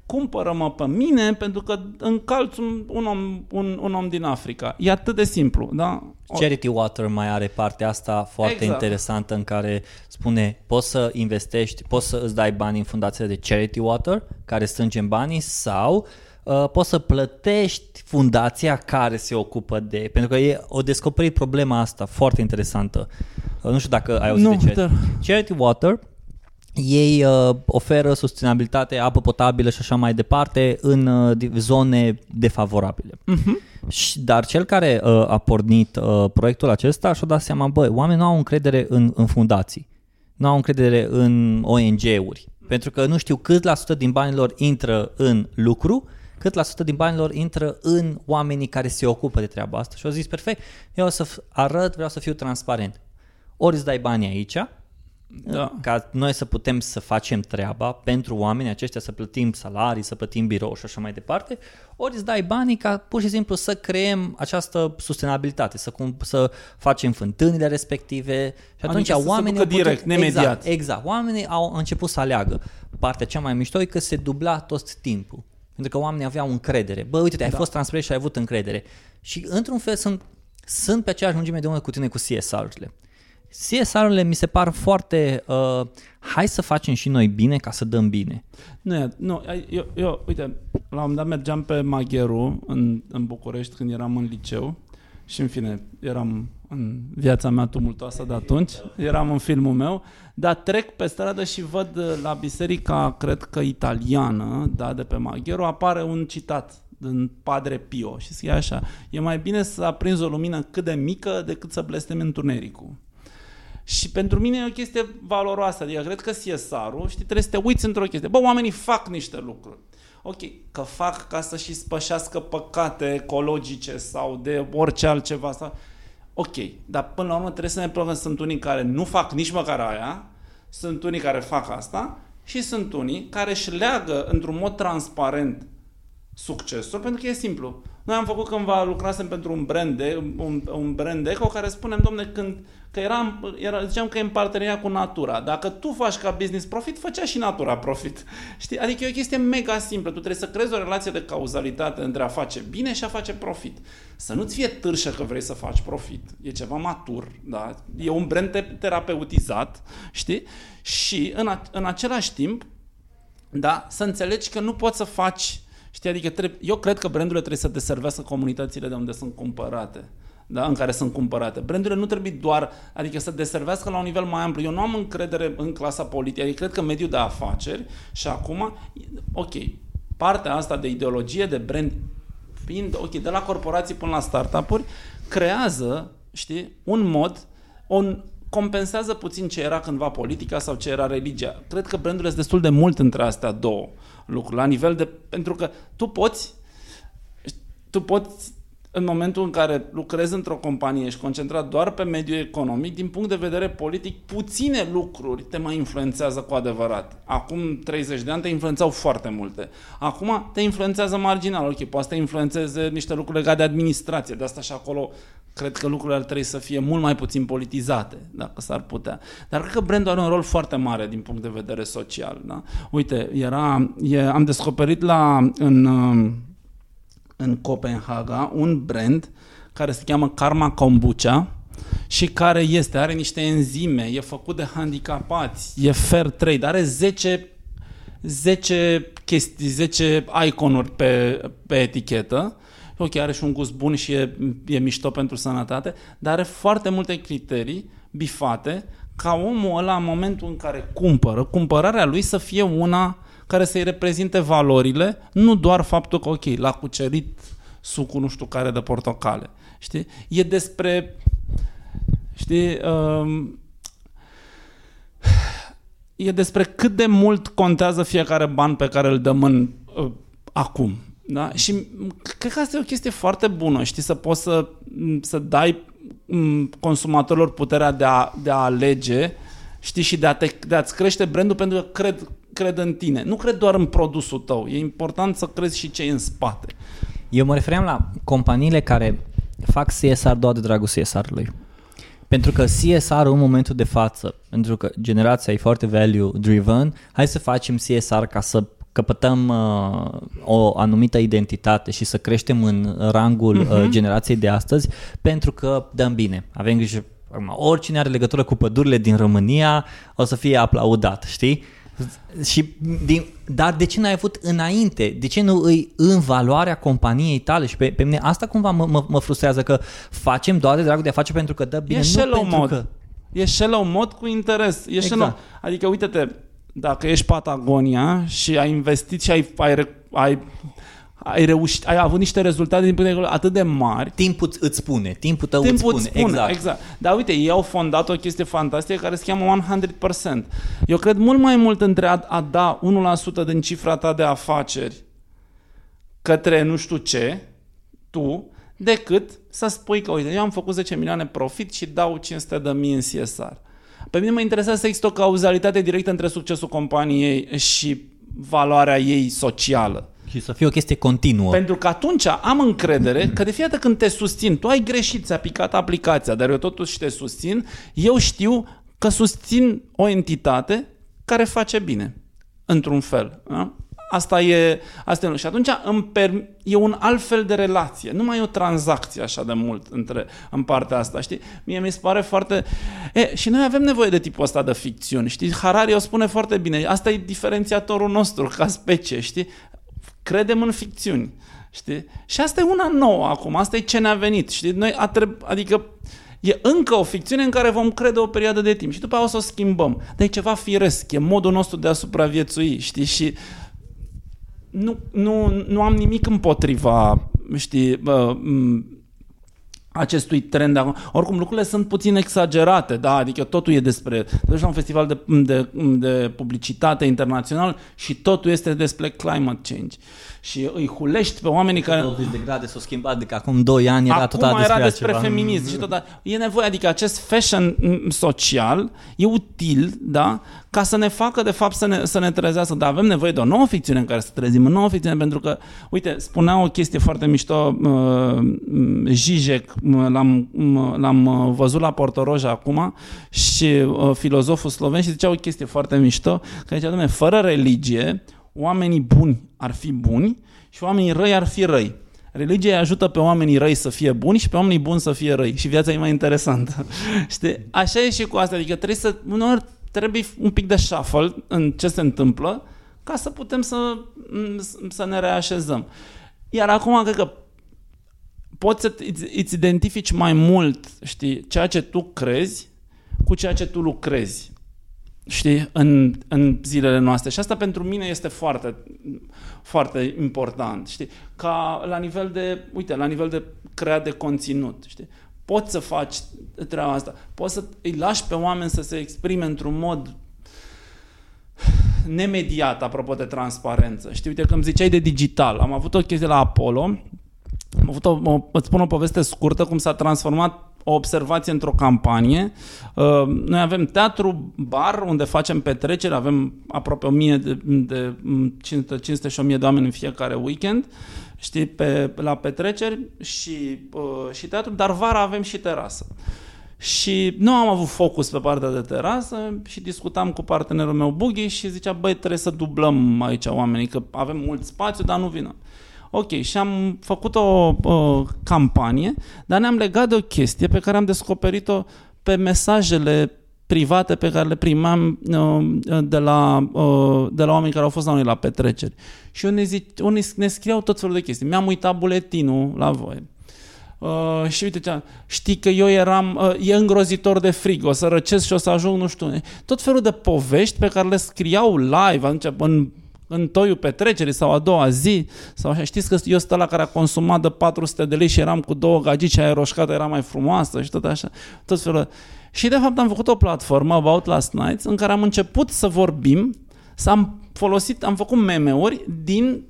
cumpără-mă pe mine pentru că încalț un, un, om, un, un om din Africa. E atât de simplu. Da? Charity Water mai are partea asta foarte exact. interesantă în care spune poți să investești, poți să îți dai bani în fundația de Charity Water care strânge banii sau uh, poți să plătești fundația care se ocupă de... Pentru că e o descoperit problema asta foarte interesantă. Uh, nu știu dacă ai auzit nu, de Charity. dar... Charity Water ei uh, oferă sustenabilitate, apă potabilă și așa mai departe în uh, zone defavorabile. Uh-huh. Și, dar cel care uh, a pornit uh, proiectul acesta și-a dat seama, băi, oamenii nu au încredere în, în fundații, nu au încredere în ONG-uri, pentru că nu știu cât la sută din banilor intră în lucru, cât la sută din banilor intră în oamenii care se ocupă de treaba asta. Și au zis, perfect, eu o să arăt, vreau să fiu transparent. Ori îți dai banii aici, da. ca noi să putem să facem treaba pentru oamenii aceștia, să plătim salarii, să plătim birou și așa mai departe, ori îți dai banii ca pur și simplu să creăm această sustenabilitate, să, cum, să facem fântânile respective și atunci adică oamenii... Să direct, putut, nemediat. Exact, exact, oamenii au început să aleagă. Partea cea mai mișto e că se dubla tot timpul. Pentru că oamenii aveau încredere. Bă, uite, ai da. fost transparent și ai avut încredere. Și într-un fel sunt, sunt pe aceeași lungime de undă cu tine cu CSR-urile. CSR-urile mi se par foarte, uh, hai să facem și noi bine ca să dăm bine. Nu, nu eu, eu, uite, la un moment dat mergeam pe Magheru în, în București când eram în liceu și în fine, eram în viața mea tumultoasă de atunci, eram în filmul meu, dar trec pe stradă și văd uh, la biserica, cred că italiană, da, de pe Magheru, apare un citat din Padre Pio și scrie așa, e mai bine să aprinzi o lumină cât de mică decât să blestemi întunericul. Și pentru mine e o chestie valoroasă. Adică cred că CSR-ul, știi, trebuie să te uiți într-o chestie. Bă, oamenii fac niște lucruri. Ok, că fac ca să și spășească păcate ecologice sau de orice altceva. Sau... Ok, dar până la urmă trebuie să ne plăcăm. Sunt unii care nu fac nici măcar aia, sunt unii care fac asta și sunt unii care își leagă într-un mod transparent succesul, pentru că e simplu. Noi am făcut cândva, lucrasem pentru un brand, de, un, un brand eco care spunem, domne, când că era, era, ziceam că e în parteneria cu natura. Dacă tu faci ca business profit, făcea și natura profit. Știi? Adică e o chestie mega simplă. Tu trebuie să crezi o relație de cauzalitate între a face bine și a face profit. Să nu-ți fie târșă că vrei să faci profit. E ceva matur, da? E un brand terapeutizat, știi? Și în, a, în același timp, da, să înțelegi că nu poți să faci Știi, adică trebuie, eu cred că brandurile trebuie să deservească comunitățile de unde sunt cumpărate da, în care sunt cumpărate. Brandurile nu trebuie doar, adică să deservească la un nivel mai amplu. Eu nu am încredere în clasa politică, adică cred că mediul de afaceri și acum, ok, partea asta de ideologie, de brand, fiind, ok, de la corporații până la startup-uri, creează, știi, un mod, un, compensează puțin ce era cândva politica sau ce era religia. Cred că brandurile sunt destul de mult între astea două lucruri, la nivel de... Pentru că tu poți tu poți în momentul în care lucrezi într-o companie și concentrat doar pe mediul economic, din punct de vedere politic, puține lucruri te mai influențează cu adevărat. Acum 30 de ani te influențau foarte multe. Acum te influențează marginal. Ok, poate să te influențeze niște lucruri legate de administrație. De asta și acolo cred că lucrurile ar trebui să fie mult mai puțin politizate, dacă s-ar putea. Dar cred că brandul are un rol foarte mare din punct de vedere social. Da? Uite, era, e, am descoperit la, în în Copenhaga un brand care se cheamă Karma Kombucha și care este, are niște enzime, e făcut de handicapați, e fair trade, are 10 10 chestii, 10 iconuri pe, pe etichetă. Ok, are și un gust bun și e, e mișto pentru sănătate, dar are foarte multe criterii bifate ca omul ăla în momentul în care cumpără, cumpărarea lui să fie una care să-i reprezinte valorile, nu doar faptul că, ok, l-a cucerit sucul nu știu care de portocale. Știi? E despre, știi, um, e despre cât de mult contează fiecare ban pe care îl dăm în uh, acum. Da? Și cred că asta e o chestie foarte bună, știi, să poți să, să dai consumatorilor puterea de a, de a alege, știi, și de, a te, de a-ți crește brandul pentru că cred cred în tine. Nu cred doar în produsul tău. E important să crezi și ce e în spate. Eu mă refeream la companiile care fac CSR doar de dragul CSR-ului. Pentru că CSR în momentul de față, pentru că generația e foarte value driven, hai să facem CSR ca să căpătăm uh, o anumită identitate și să creștem în rangul uh, Mhm. generației de astăzi, pentru că dăm bine. Avem grijă, acum, oricine are legătură cu pădurile din România o să fie aplaudat, știi? Și din, dar de ce n-ai avut înainte? De ce nu îi în valoarea companiei tale? Și pe, pe mine asta cumva mă, mă, mă frustrează că facem doar de dragul de a face pentru că dă bine, e nu shallow pentru mod. că... E shallow mod cu interes. E Exact. shallow. Adică, uite-te, dacă ești Patagonia și ai investit și ai, ai, re- ai, ai reușit, ai avut niște rezultate din punct de vedere atât de mari, Timpul îți- îți spune, timpul tău timpul îți îți spune, spune. exact. exact. Dar uite, ei au fondat o chestie fantastică care se cheamă 100%. Eu cred mult mai mult între a, a da 1% din cifra ta de afaceri către nu știu ce, tu, decât să spui că, uite, eu am făcut 10 milioane profit și dau 500 de mii în CSR. Pe mine mă interesează să există o cauzalitate directă între succesul companiei și valoarea ei socială. Și să fie o chestie continuă. Pentru că atunci am încredere că de fiecare dată când te susțin, tu ai greșit, ți-a picat aplicația, dar eu totuși te susțin, eu știu că susțin o entitate care face bine, într-un fel. Da? Asta e, asta e, și atunci îmi perm- e un alt fel de relație, nu mai e o tranzacție așa de mult între, în partea asta, știi? Mie mi se pare foarte... E, și noi avem nevoie de tipul ăsta de ficțiuni, știi? Harari o spune foarte bine, asta e diferențiatorul nostru ca specie, știi? Credem în ficțiuni, știi? Și asta e una nouă acum, asta e ce ne-a venit, știi? Noi a treb- adică e încă o ficțiune în care vom crede o perioadă de timp și după aia o să o schimbăm. Dar e ceva firesc, e modul nostru de a supraviețui, știi? Și nu, nu, nu am nimic împotriva, știi, uh, acestui trend. de acum. Oricum, lucrurile sunt puțin exagerate, da? Adică totul e despre... Te duci la un festival de, de, de publicitate internațional și totul este despre climate change. Și îi hulești pe oamenii care... 20 de grade s-au schimbat, de că acum 2 ani era Acum tot despre era despre altceva. feminism și tot, dar e nevoie, adică acest fashion m, social e util, da, ca să ne facă de fapt să ne, să ne trezească, dar avem nevoie de o nouă ficțiune în care să trezim, o nouă ficțiune, pentru că, uite, spunea o chestie foarte mișto, uh, Zizek, m, l-am, m, l-am uh, văzut la Portoroja acum și uh, filozoful sloven și zicea o chestie foarte mișto, că zicea, dom'le, fără religie, oamenii buni ar fi buni și oamenii răi ar fi răi. Religia îi ajută pe oamenii răi să fie buni și pe oamenii buni să fie răi. Și viața e mai interesantă. Știi? Așa e și cu asta. Adică trebuie să, uneori trebuie un pic de shuffle în ce se întâmplă ca să putem să, să ne reașezăm. Iar acum cred că poți să îți, îți identifici mai mult, știi, ceea ce tu crezi cu ceea ce tu lucrezi știi, în, în zilele noastre. Și asta pentru mine este foarte, foarte important, știi? Ca la nivel de, uite, la nivel de creat de conținut, știi? Poți să faci treaba asta. Poți să îi lași pe oameni să se exprime într-un mod nemediat, apropo de transparență. Știi, uite, când ziceai de digital, am avut o chestie la Apollo, am avut o, o, îți spun o poveste scurtă, cum s-a transformat o observație într-o campanie. Uh, Noi avem teatru, bar, unde facem petreceri, avem aproape 1000 de, de 500, 500 și 1000 de oameni în fiecare weekend, știi, pe, la petreceri și, uh, și teatru, dar vara avem și terasă. Și nu am avut focus pe partea de terasă și discutam cu partenerul meu Bughi și zicea, băi, trebuie să dublăm aici oamenii, că avem mult spațiu, dar nu vină. Ok, și am făcut o, o campanie, dar ne-am legat de o chestie pe care am descoperit-o pe mesajele private pe care le primam uh, de, la, uh, de la oameni care au fost la noi la petreceri. Și unii, zic, unii ne scriau tot felul de chestii. Mi-am uitat buletinul la voi. Uh, și uite ce știi că eu eram, uh, e îngrozitor de frig, o să răcesc și o să ajung nu știu, tot felul de povești pe care le scriau live atunci, în în toiul petrecerii sau a doua zi sau așa. Știți că eu sunt la care a consumat de 400 de lei și eram cu două gagici, aia roșcată era mai frumoasă și tot așa. Tot felul. Și de fapt am făcut o platformă, About Last Nights, în care am început să vorbim, să am folosit, am făcut meme-uri din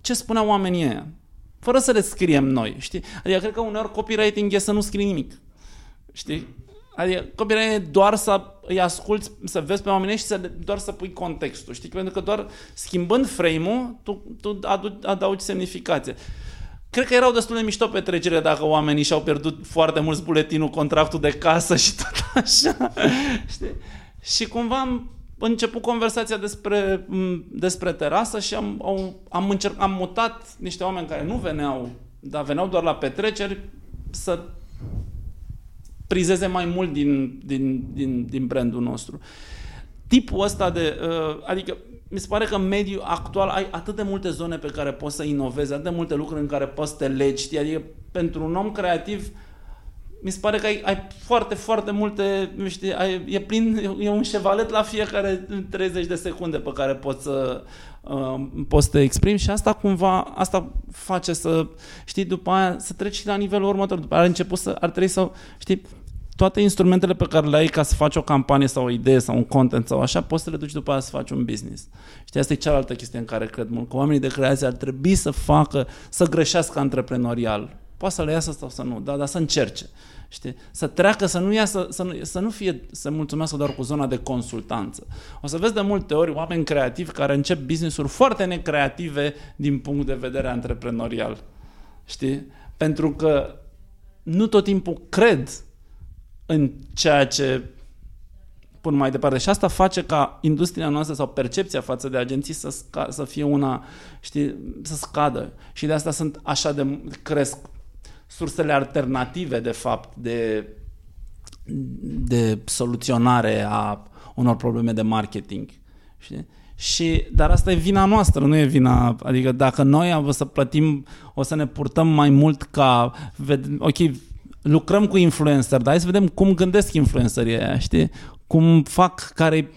ce spuneau oamenii ăia. Fără să le scriem noi, știi? Adică cred că uneori copywriting e să nu scrii nimic. Știi? Adică copywriting e doar să îi asculți, să vezi pe oameni și să, doar să pui contextul, știi? Pentru că doar schimbând frame-ul, tu, tu adu, adaugi semnificație. Cred că erau destul de mișto petrecere dacă oamenii și-au pierdut foarte mulți buletinul, contractul de casă și tot așa. Știi? Și cumva am început conversația despre, despre terasă și am, am, încerc, am mutat niște oameni care nu veneau, dar veneau doar la petreceri, să prizeze mai mult din, din, din, din brandul nostru. Tipul ăsta de, uh, adică mi se pare că în mediul actual ai atât de multe zone pe care poți să inovezi, atât de multe lucruri în care poți să te legi, știi? adică pentru un om creativ mi se pare că ai, ai foarte, foarte multe, știi, ai, e plin, e un șevalet la fiecare 30 de secunde pe care poți să, uh, poți să te exprimi și asta cumva, asta face să, știi, după aia să treci la nivelul următor, după aia ar început să, ar trebui să, știi, toate instrumentele pe care le ai ca să faci o campanie sau o idee sau un content sau așa, poți să le duci după aia să faci un business. Știi, asta e cealaltă chestie în care cred mult, că oamenii de creație ar trebui să facă, să greșească antreprenorial. Poate să le iasă sau să nu, da, dar să încerce. Știi? Să treacă, să nu, iasă, să, nu, să nu fie, să mulțumească doar cu zona de consultanță. O să vezi de multe ori oameni creativi care încep business-uri foarte necreative din punct de vedere antreprenorial. Știi? Pentru că nu tot timpul cred în ceea ce pun mai departe. Și asta face ca industria noastră sau percepția față de agenții să, sca- să fie una, știi, să scadă. Și de asta sunt așa de, cresc sursele alternative, de fapt, de, de soluționare a unor probleme de marketing. Știi? Și, dar asta e vina noastră, nu e vina, adică dacă noi o să plătim, o să ne purtăm mai mult ca, ok, lucrăm cu influencer, dar hai să vedem cum gândesc influencerii aia, știi? Cum fac, care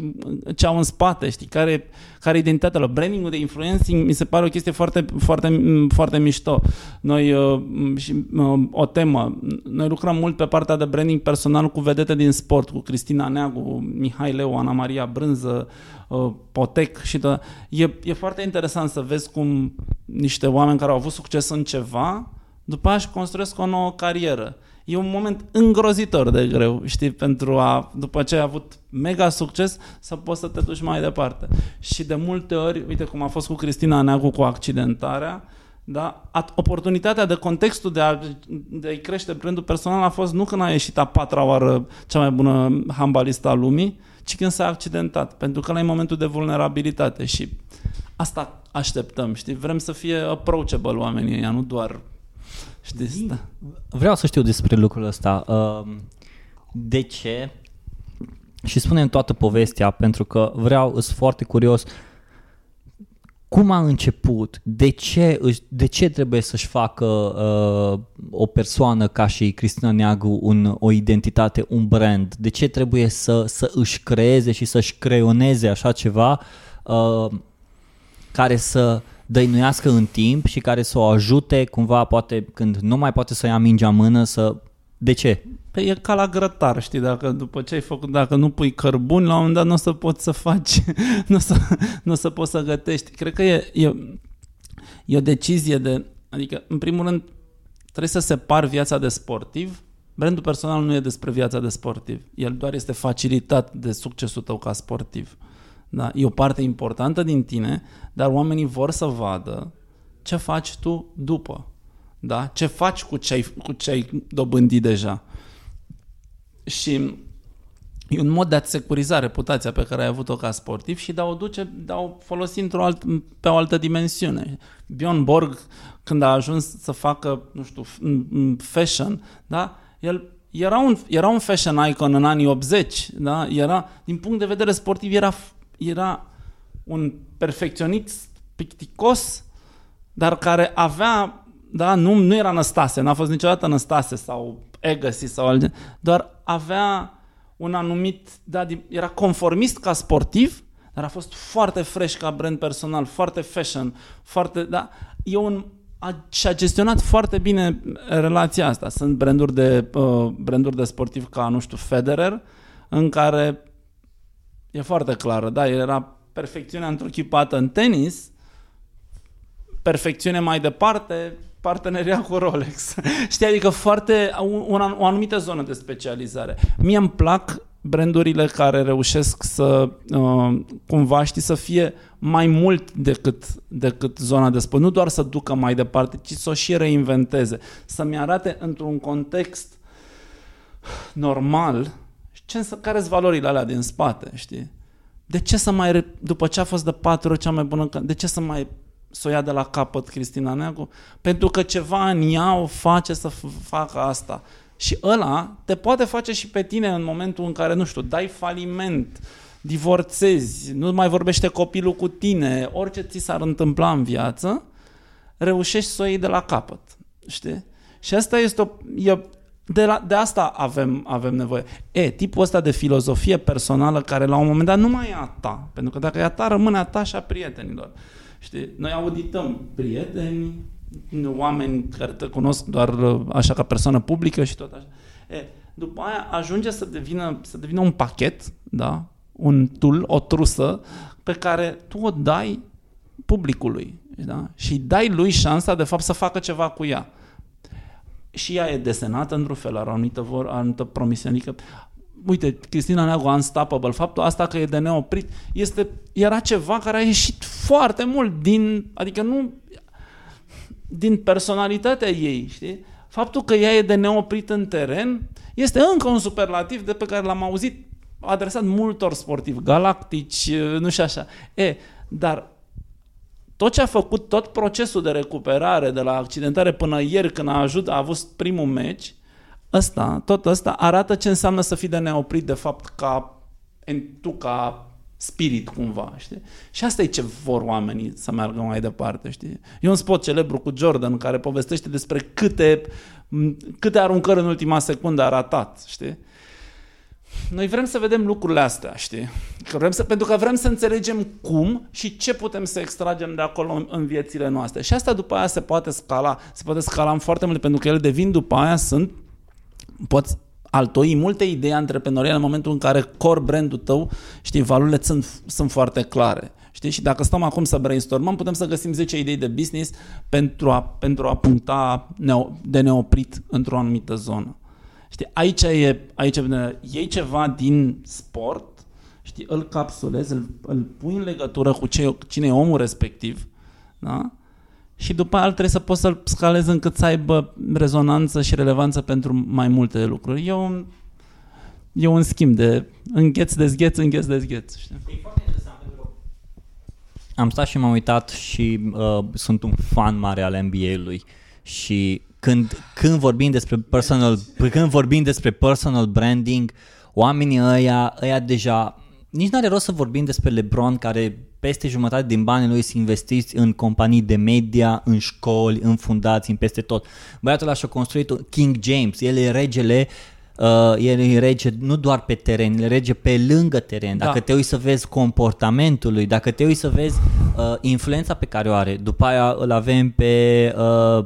ce au în spate, știi? Care, care identitatea lor. Branding-ul de influencing mi se pare o chestie foarte, foarte, foarte mișto. Noi, uh, și, uh, o temă, noi lucrăm mult pe partea de branding personal cu vedete din sport, cu Cristina Neagu, Mihai Leu, Ana Maria Brânză, uh, Potec și de, e, e foarte interesant să vezi cum niște oameni care au avut succes în ceva, după aia își construiesc o nouă carieră e un moment îngrozitor de greu, știi, pentru a, după ce ai avut mega succes, să poți să te duci mai departe. Și de multe ori, uite cum a fost cu Cristina Neagu cu accidentarea, da? Oportunitatea de contextul de, a, de a-i crește brandul personal a fost nu când a ieșit a patra oară cea mai bună handbalistă a lumii, ci când s-a accidentat, pentru că la e momentul de vulnerabilitate și asta așteptăm, știi? Vrem să fie approachable oamenii ăia, nu doar Știți, da. Vreau să știu despre lucrul ăsta. Um, de ce? Și spunem toată povestea, pentru că vreau, sunt foarte curios cum a început, de ce, de ce trebuie să-și facă uh, o persoană ca și Cristina Neagu un, o identitate, un brand, de ce trebuie să, să își creeze și să-și creioneze așa ceva uh, care să dăinuiască în timp și care să o ajute cumva poate când nu mai poate să ia mingea în mână să... De ce? Păi e ca la grătar, știi, dacă după ce ai făcut, dacă nu pui cărbuni, la un moment dat nu o să poți să faci, nu o să, nu o să poți să gătești. Cred că e, e, e o decizie de, adică, în primul rând, trebuie să separi viața de sportiv. Brandul personal nu e despre viața de sportiv. El doar este facilitat de succesul tău ca sportiv. Da? E o parte importantă din tine, dar oamenii vor să vadă ce faci tu după. Da? Ce faci cu ce ai, cu ce ai dobândit deja. Și e un mod de a-ți securiza reputația pe care ai avut-o ca sportiv și de a o duce, de a o folosi într-o alt, pe o altă dimensiune. Bjorn Borg, când a ajuns să facă, nu știu, fashion, da? el era un, era un fashion icon în anii 80, da? era, din punct de vedere sportiv, era era un perfecționist picticos, dar care avea, da, nu, nu era Năstase, n-a fost niciodată Năstase sau Agassi sau alt, doar avea un anumit, da, era conformist ca sportiv, dar a fost foarte fresh ca brand personal, foarte fashion, foarte, da, e un, a, și-a gestionat foarte bine relația asta. Sunt branduri de, uh, branduri de sportiv ca, nu știu, Federer, în care E foarte clară, da, era perfecțiunea întruchipată în tenis, perfecțiune mai departe, parteneria cu Rolex. Știi, adică foarte, o, o anumită zonă de specializare. Mie îmi plac brandurile care reușesc să uh, cumva știi să fie mai mult decât, decât zona de sport. Nu doar să ducă mai departe, ci să o și reinventeze. Să-mi arate într-un context normal ce, care sunt valorile alea din spate, știi? De ce să mai, după ce a fost de patru ori cea mai bună, de ce să mai să o ia de la capăt Cristina Neagu? Pentru că ceva în ea o face să facă asta. Și ăla te poate face și pe tine în momentul în care, nu știu, dai faliment, divorțezi, nu mai vorbește copilul cu tine, orice ți s-ar întâmpla în viață, reușești să o iei de la capăt. Știi? Și asta este o... E, de, la, de asta avem, avem nevoie. E, tipul ăsta de filozofie personală care la un moment dat nu mai e a ta. Pentru că dacă e a ta, rămâne a ta și a prietenilor. Știi? Noi audităm prieteni, oameni care te cunosc doar uh, așa ca persoană publică și tot așa. E, după aia ajunge să devină, să devină un pachet, da? un tool, o trusă pe care tu o dai publicului da? și dai lui șansa de fapt să facă ceva cu ea. Și ea e desenată într-un fel, are o anumită, vor, anumită promisiune. Adică, uite, Cristina Neagu, Unstoppable, faptul asta că e de neoprit, este, era ceva care a ieșit foarte mult din, adică nu din personalitatea ei, știi? Faptul că ea e de neoprit în teren este încă un superlativ de pe care l-am auzit adresat multor sportivi, galactici, nu știu așa. E, dar tot ce a făcut, tot procesul de recuperare de la accidentare până ieri când a, ajut, a avut primul meci, ăsta, tot ăsta arată ce înseamnă să fii de neoprit de fapt ca tu ca spirit cumva, știi? Și asta e ce vor oamenii să meargă mai departe, știi? E un spot celebru cu Jordan care povestește despre câte, câte aruncări în ultima secundă a ratat, știi? Noi vrem să vedem lucrurile astea, știi? Că vrem să, pentru că vrem să înțelegem cum și ce putem să extragem de acolo în, în viețile noastre. Și asta după aia se poate scala, se poate scala în foarte mult, pentru că ele devin după aia, sunt, poți altoi multe idei antreprenoriale în momentul în care core brandul tău, știi, valorile sunt, sunt foarte clare. Știi? Și dacă stăm acum să brainstormăm, putem să găsim 10 idei de business pentru a, pentru a puncta neo, de neoprit într-o anumită zonă. Știi? Aici e, aici e, iei ceva din sport, știi? îl capsulezi, îl, îl pui în legătură cu ce, cine e omul respectiv, da? și după aia trebuie să poți să-l scalezi încât să aibă rezonanță și relevanță pentru mai multe lucruri. E un, e un schimb de îngheț, dezgheț, îngheț, dezgheț. Știi? Am stat și m-am uitat și uh, sunt un fan mare al NBA-ului și când, când vorbim despre personal când vorbim despre personal branding, oamenii ăia, ăia deja nici nu are rost să vorbim despre LeBron care peste jumătate din banii lui sunt investiți în companii de media, în școli, în fundații, în peste tot. Băiatul ăla și-a construit King James, el e regele Uh, el e rege nu doar pe teren, el e rege pe lângă teren. Dacă da. te uiți să vezi comportamentul lui, dacă te uiți să vezi uh, influența pe care o are, după aia îl avem pe uh,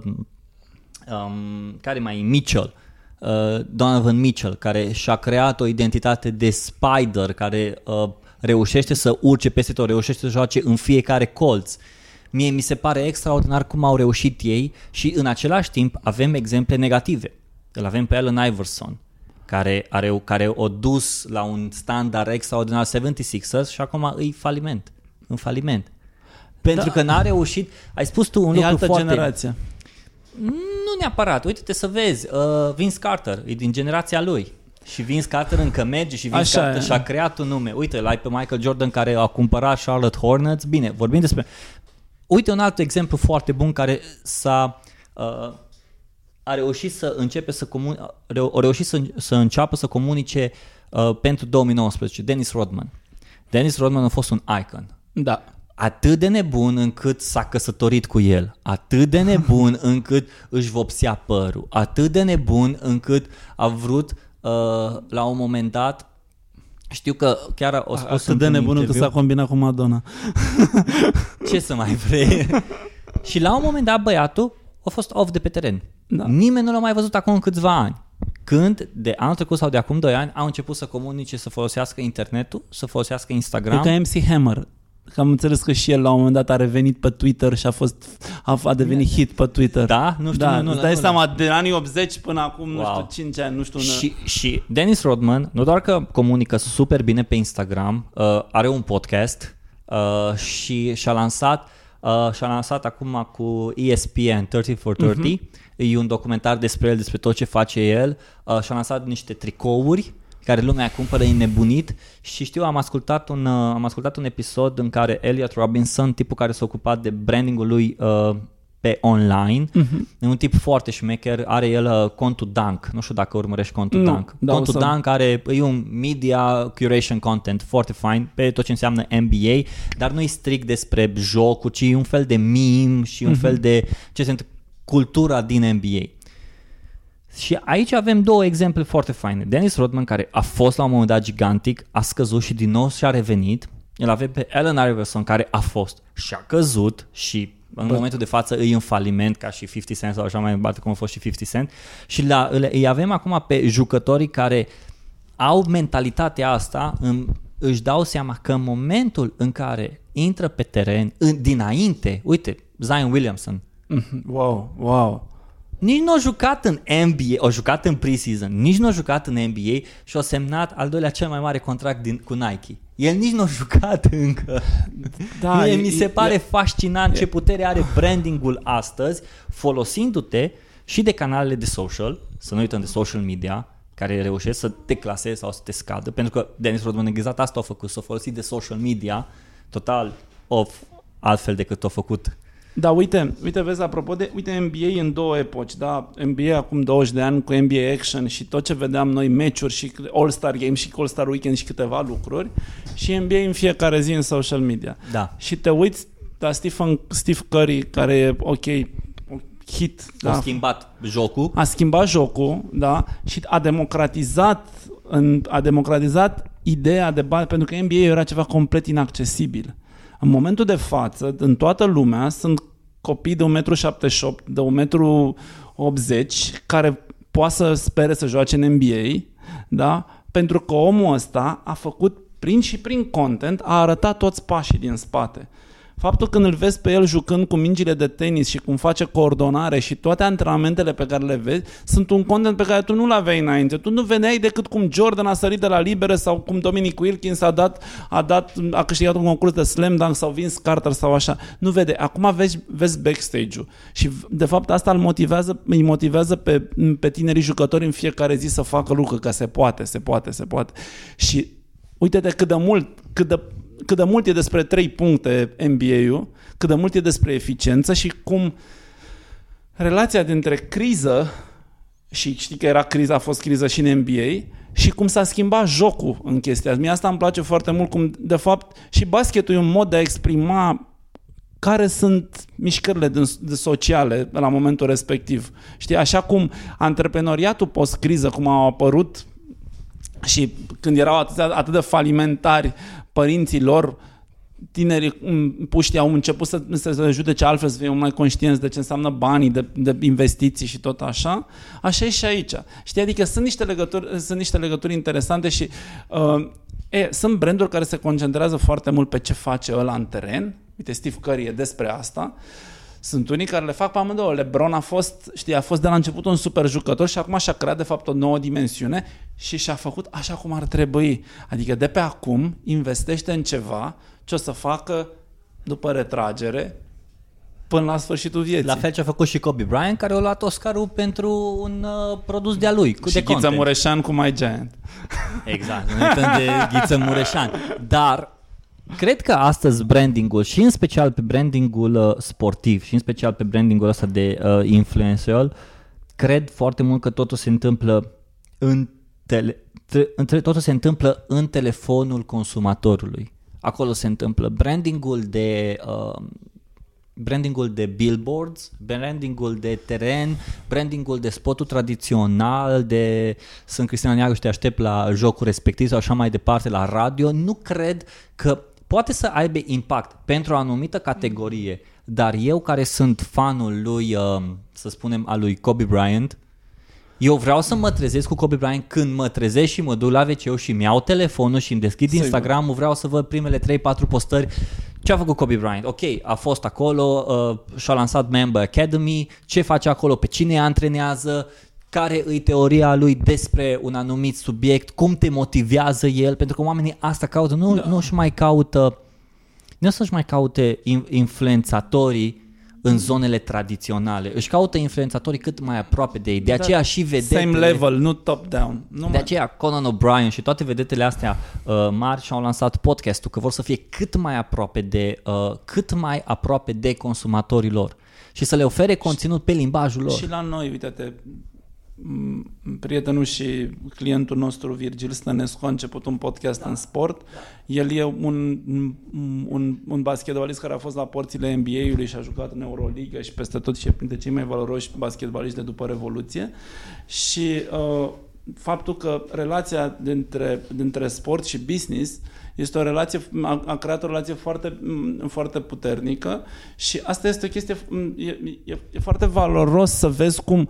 um, care mai e Mitchell, uh, Donovan Mitchell, care și-a creat o identitate de spider, care uh, reușește să urce peste tot, reușește să joace în fiecare colț. Mie mi se pare extraordinar cum au reușit ei și în același timp avem exemple negative. Îl avem pe Allen Iverson, care, are, care o dus la un standard extraordinar 76ers și acum îi faliment. În faliment. Pentru da. că n-a reușit, ai spus tu un e lucru altă foarte... generație. Nu neapărat, uite-te să vezi, uh, Vince Carter e din generația lui. Și Vince Carter încă merge și Vince Așa Carter e. și-a creat un nume. Uite, l-ai pe Michael Jordan care a cumpărat Charlotte Hornets. Bine, vorbim despre... Uite un alt exemplu foarte bun care s-a... Uh, a reușit să începe să comun... a reușit să, să înceapă să comunice uh, pentru 2019, Dennis Rodman. Dennis Rodman a fost un icon. Da atât de nebun încât s-a căsătorit cu el, atât de nebun încât își vopsea părul, atât de nebun încât a vrut uh, la un moment dat știu că chiar o spus Atât de nebun încât s-a combinat cu Madonna. Ce să mai vrei? și la un moment dat băiatul a fost off de pe teren. Da. Nimeni nu l-a mai văzut acum în câțiva ani. Când de anul trecut sau de acum 2 ani au început să comunice, să folosească internetul, să folosească Instagram. E ca MC Hammer că am înțeles că și el la un moment dat a revenit pe Twitter și a fost a, a devenit hit pe Twitter. Da? Nu știu, da, nu, îți nu, dai nu, seama, de anii 80 până acum, Wow. nu știu, 5 ani, nu știu... Și, și Dennis Rodman, nu doar că comunică super bine pe Instagram, uh, are un podcast uh, și și-a lansat, uh, și-a lansat acum cu ESPN 30 for 30, e un documentar despre el, despre tot ce face el, uh, și-a lansat niște tricouri care lumea cumpără înnebunit și știu, am ascultat un, uh, am ascultat un episod în care Elliot Robinson, tipul care s-a ocupat de brandingul lui uh, pe online, mm-hmm. e un tip foarte șmecher, are el uh, contul Dunk, nu știu dacă urmărești contul Nu, Dunk. dar o contul să- Dunk are, e un media curation content foarte fain pe tot ce înseamnă NBA, dar nu e strict despre jocuri, ci e un fel de meme și un mm-hmm. fel de ce se întâmplă, cultura din NBA. Și aici avem două exemple foarte faine. Dennis Rodman, care a fost la un moment dat gigantic, a scăzut și din nou și-a revenit. El avem pe Allen Iverson, care a fost și a căzut și în momentul de față îi în faliment ca și 50 Cent sau așa mai departe cum a fost și 50 Cent. Și la, île- îi avem acum pe jucătorii care au mentalitatea asta, în, își dau seama că în momentul în care intră pe teren, în, dinainte, uite, Zion Williamson, Mhm. Wow, wow. Nici nu a jucat în NBA, a jucat în preseason, nici nu a jucat în NBA și a semnat al doilea cel mai mare contract din, cu Nike. El nici nu a jucat încă. Da, Mie e- mi se e- pare e- fascinant ce putere are brandingul astăzi, folosindu-te și de canalele de social, să nu uităm de social media, care reușesc să te claseze sau să te scadă, pentru că Dennis Rodman exact asta a făcut, s-a folosit de social media total of altfel decât a făcut Da, uite, uite, vezi, apropo de, uite, NBA în două epoci, da, NBA acum 20 de ani cu NBA Action și tot ce vedeam noi, meciuri și All-Star Game și All-Star Weekend și câteva lucruri și NBA în fiecare zi în social media. Da. Și te uiți la Stephen, Steve Curry, care e, ok, hit, Da. da, A schimbat jocul. a schimbat jocul, da, și a democratizat, în, a democratizat ideea de bani, pentru că NBA era ceva complet inaccesibil. În momentul de față, în toată lumea, sunt copii de 1,78 m, de 1,80 m, care poate să spere să joace în NBA, da? pentru că omul ăsta a făcut, prin și prin content, a arătat toți pașii din spate. Faptul când îl vezi pe el jucând cu mingile de tenis și cum face coordonare și toate antrenamentele pe care le vezi, sunt un content pe care tu nu-l aveai înainte. Tu nu vedeai decât cum Jordan a sărit de la libere sau cum Dominic Wilkins a dat, a, dat, a câștigat un concurs de slam dunk sau Vince Carter sau așa. Nu vede. Acum vezi, vezi backstage-ul. Și de fapt asta îl motivează, îi motivează pe, pe tinerii jucători în fiecare zi să facă lucruri, că se poate, se poate, se poate. Și uite-te cât de mult, cât de cât de mult e despre trei puncte NBA-ul, cât de mult e despre eficiență și cum relația dintre criză și știi că era criza, a fost criză și în NBA și cum s-a schimbat jocul în chestia asta. Mie asta îmi place foarte mult, cum de fapt și basketul e un mod de a exprima care sunt mișcările din, de sociale la momentul respectiv. Știi, așa cum antreprenoriatul post-criză, cum au apărut și când erau atât, atât de falimentari părinții lor, tinerii m, puștii au început să, să se judece altfel, să fie mai conștienți de ce înseamnă banii, de, de investiții și tot așa. Așa e și aici. Știi, adică sunt niște legături, sunt niște legături interesante și uh, e, sunt branduri care se concentrează foarte mult pe ce face ăla în teren. Uite, Steve Curry e despre asta. Sunt unii care le fac pe amândouă. LeBron a fost, știi, a fost de la început un super jucător și acum și-a creat de fapt o nouă dimensiune și și-a făcut așa cum ar trebui. Adică de pe acum investește în ceva ce o să facă după retragere până la sfârșitul vieții. La fel ce a făcut și Kobe Bryant, care a luat Oscarul pentru un uh, produs de-a lui, cu și de Ghiță content. Mureșan cu My Giant. Exact, nu uităm de Ghiță Mureșan. Dar cred că astăzi brandingul și în special pe brandingul uh, sportiv și în special pe brandingul ăsta de uh, influencer, cred foarte mult că totul se întâmplă în tele, tre, între, totul se întâmplă în telefonul consumatorului. Acolo se întâmplă brandingul de uh, brandingul de billboards, brandingul de teren, brandingul de spotul tradițional, de sunt Cristina Neagu și te aștept la jocul respectiv sau așa mai departe, la radio, nu cred că poate să aibă impact pentru o anumită categorie, dar eu care sunt fanul lui, uh, să spunem, al lui Kobe Bryant, eu vreau să mă trezesc cu Kobe Bryant când mă trezesc și mă duc la wc și mi iau telefonul și îmi deschid Sigur. Instagram-ul, vreau să văd primele 3-4 postări Ce a făcut Kobe Bryant? Ok, a fost acolo, uh, și-a lansat Member Academy, ce face acolo, pe cine antrenează, care îi teoria lui despre un anumit subiect, cum te motivează el, pentru că oamenii asta caută, nu, da. nu și mai caută, nu să-și mai caute influențatorii în zonele tradiționale. Își caută influențatorii cât mai aproape de ei. De da. aceea și vedetele... Same level, nu top-down. Nu de mai... aceea Conan O'Brien și toate vedetele astea uh, mari și-au lansat podcastul, că vor să fie cât mai aproape de, uh, cât mai aproape de consumatorii lor și să le ofere conținut pe limbajul lor. Și la noi, uite-te, prietenul și clientul nostru Virgil Stănescu a început un podcast da. în sport. El e un, un, un basketbalist care a fost la porțile NBA-ului și a jucat în Euroliga și peste tot și e printre cei mai valoroși basketbaliști de după Revoluție. Și uh, faptul că relația dintre, dintre sport și business este o relație, a, a creat o relație foarte, foarte puternică și asta este o chestie, e, e, e foarte valoros să vezi cum uh,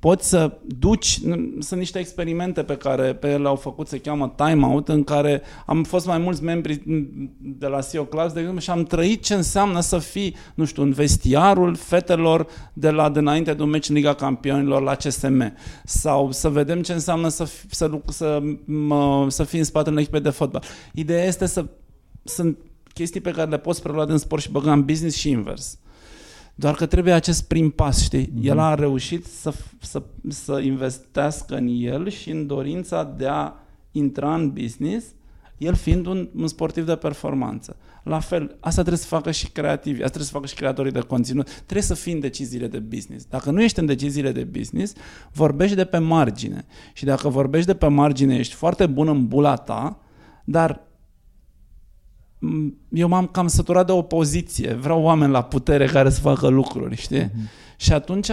poți să duci, sunt niște experimente pe care pe ele au făcut, se cheamă Time Out, în care am fost mai mulți membri de la CEO Class, de exemplu, și am trăit ce înseamnă să fii, nu știu, în vestiarul fetelor de la dinainte de un meci în Liga Campionilor la CSM, sau să vedem ce înseamnă să, să, să, mă, să fii în spatele unei echipe de fotbal. Ideea este să sunt chestii pe care le poți prelua din sport și băga în business și invers. Doar că trebuie acest prim pas, știi? Mm-hmm. El a reușit să, să, să investească în el și în dorința de a intra în business, el fiind un, un sportiv de performanță. La fel, asta trebuie să facă și creativi, asta trebuie să facă și creatorii de conținut. Trebuie să fii în deciziile de business. Dacă nu ești în deciziile de business, vorbești de pe margine. Și dacă vorbești de pe margine, ești foarte bun în bula ta, dar eu m-am cam săturat de opoziție. Vreau oameni la putere care să facă lucruri, știi? Mm-hmm. Și atunci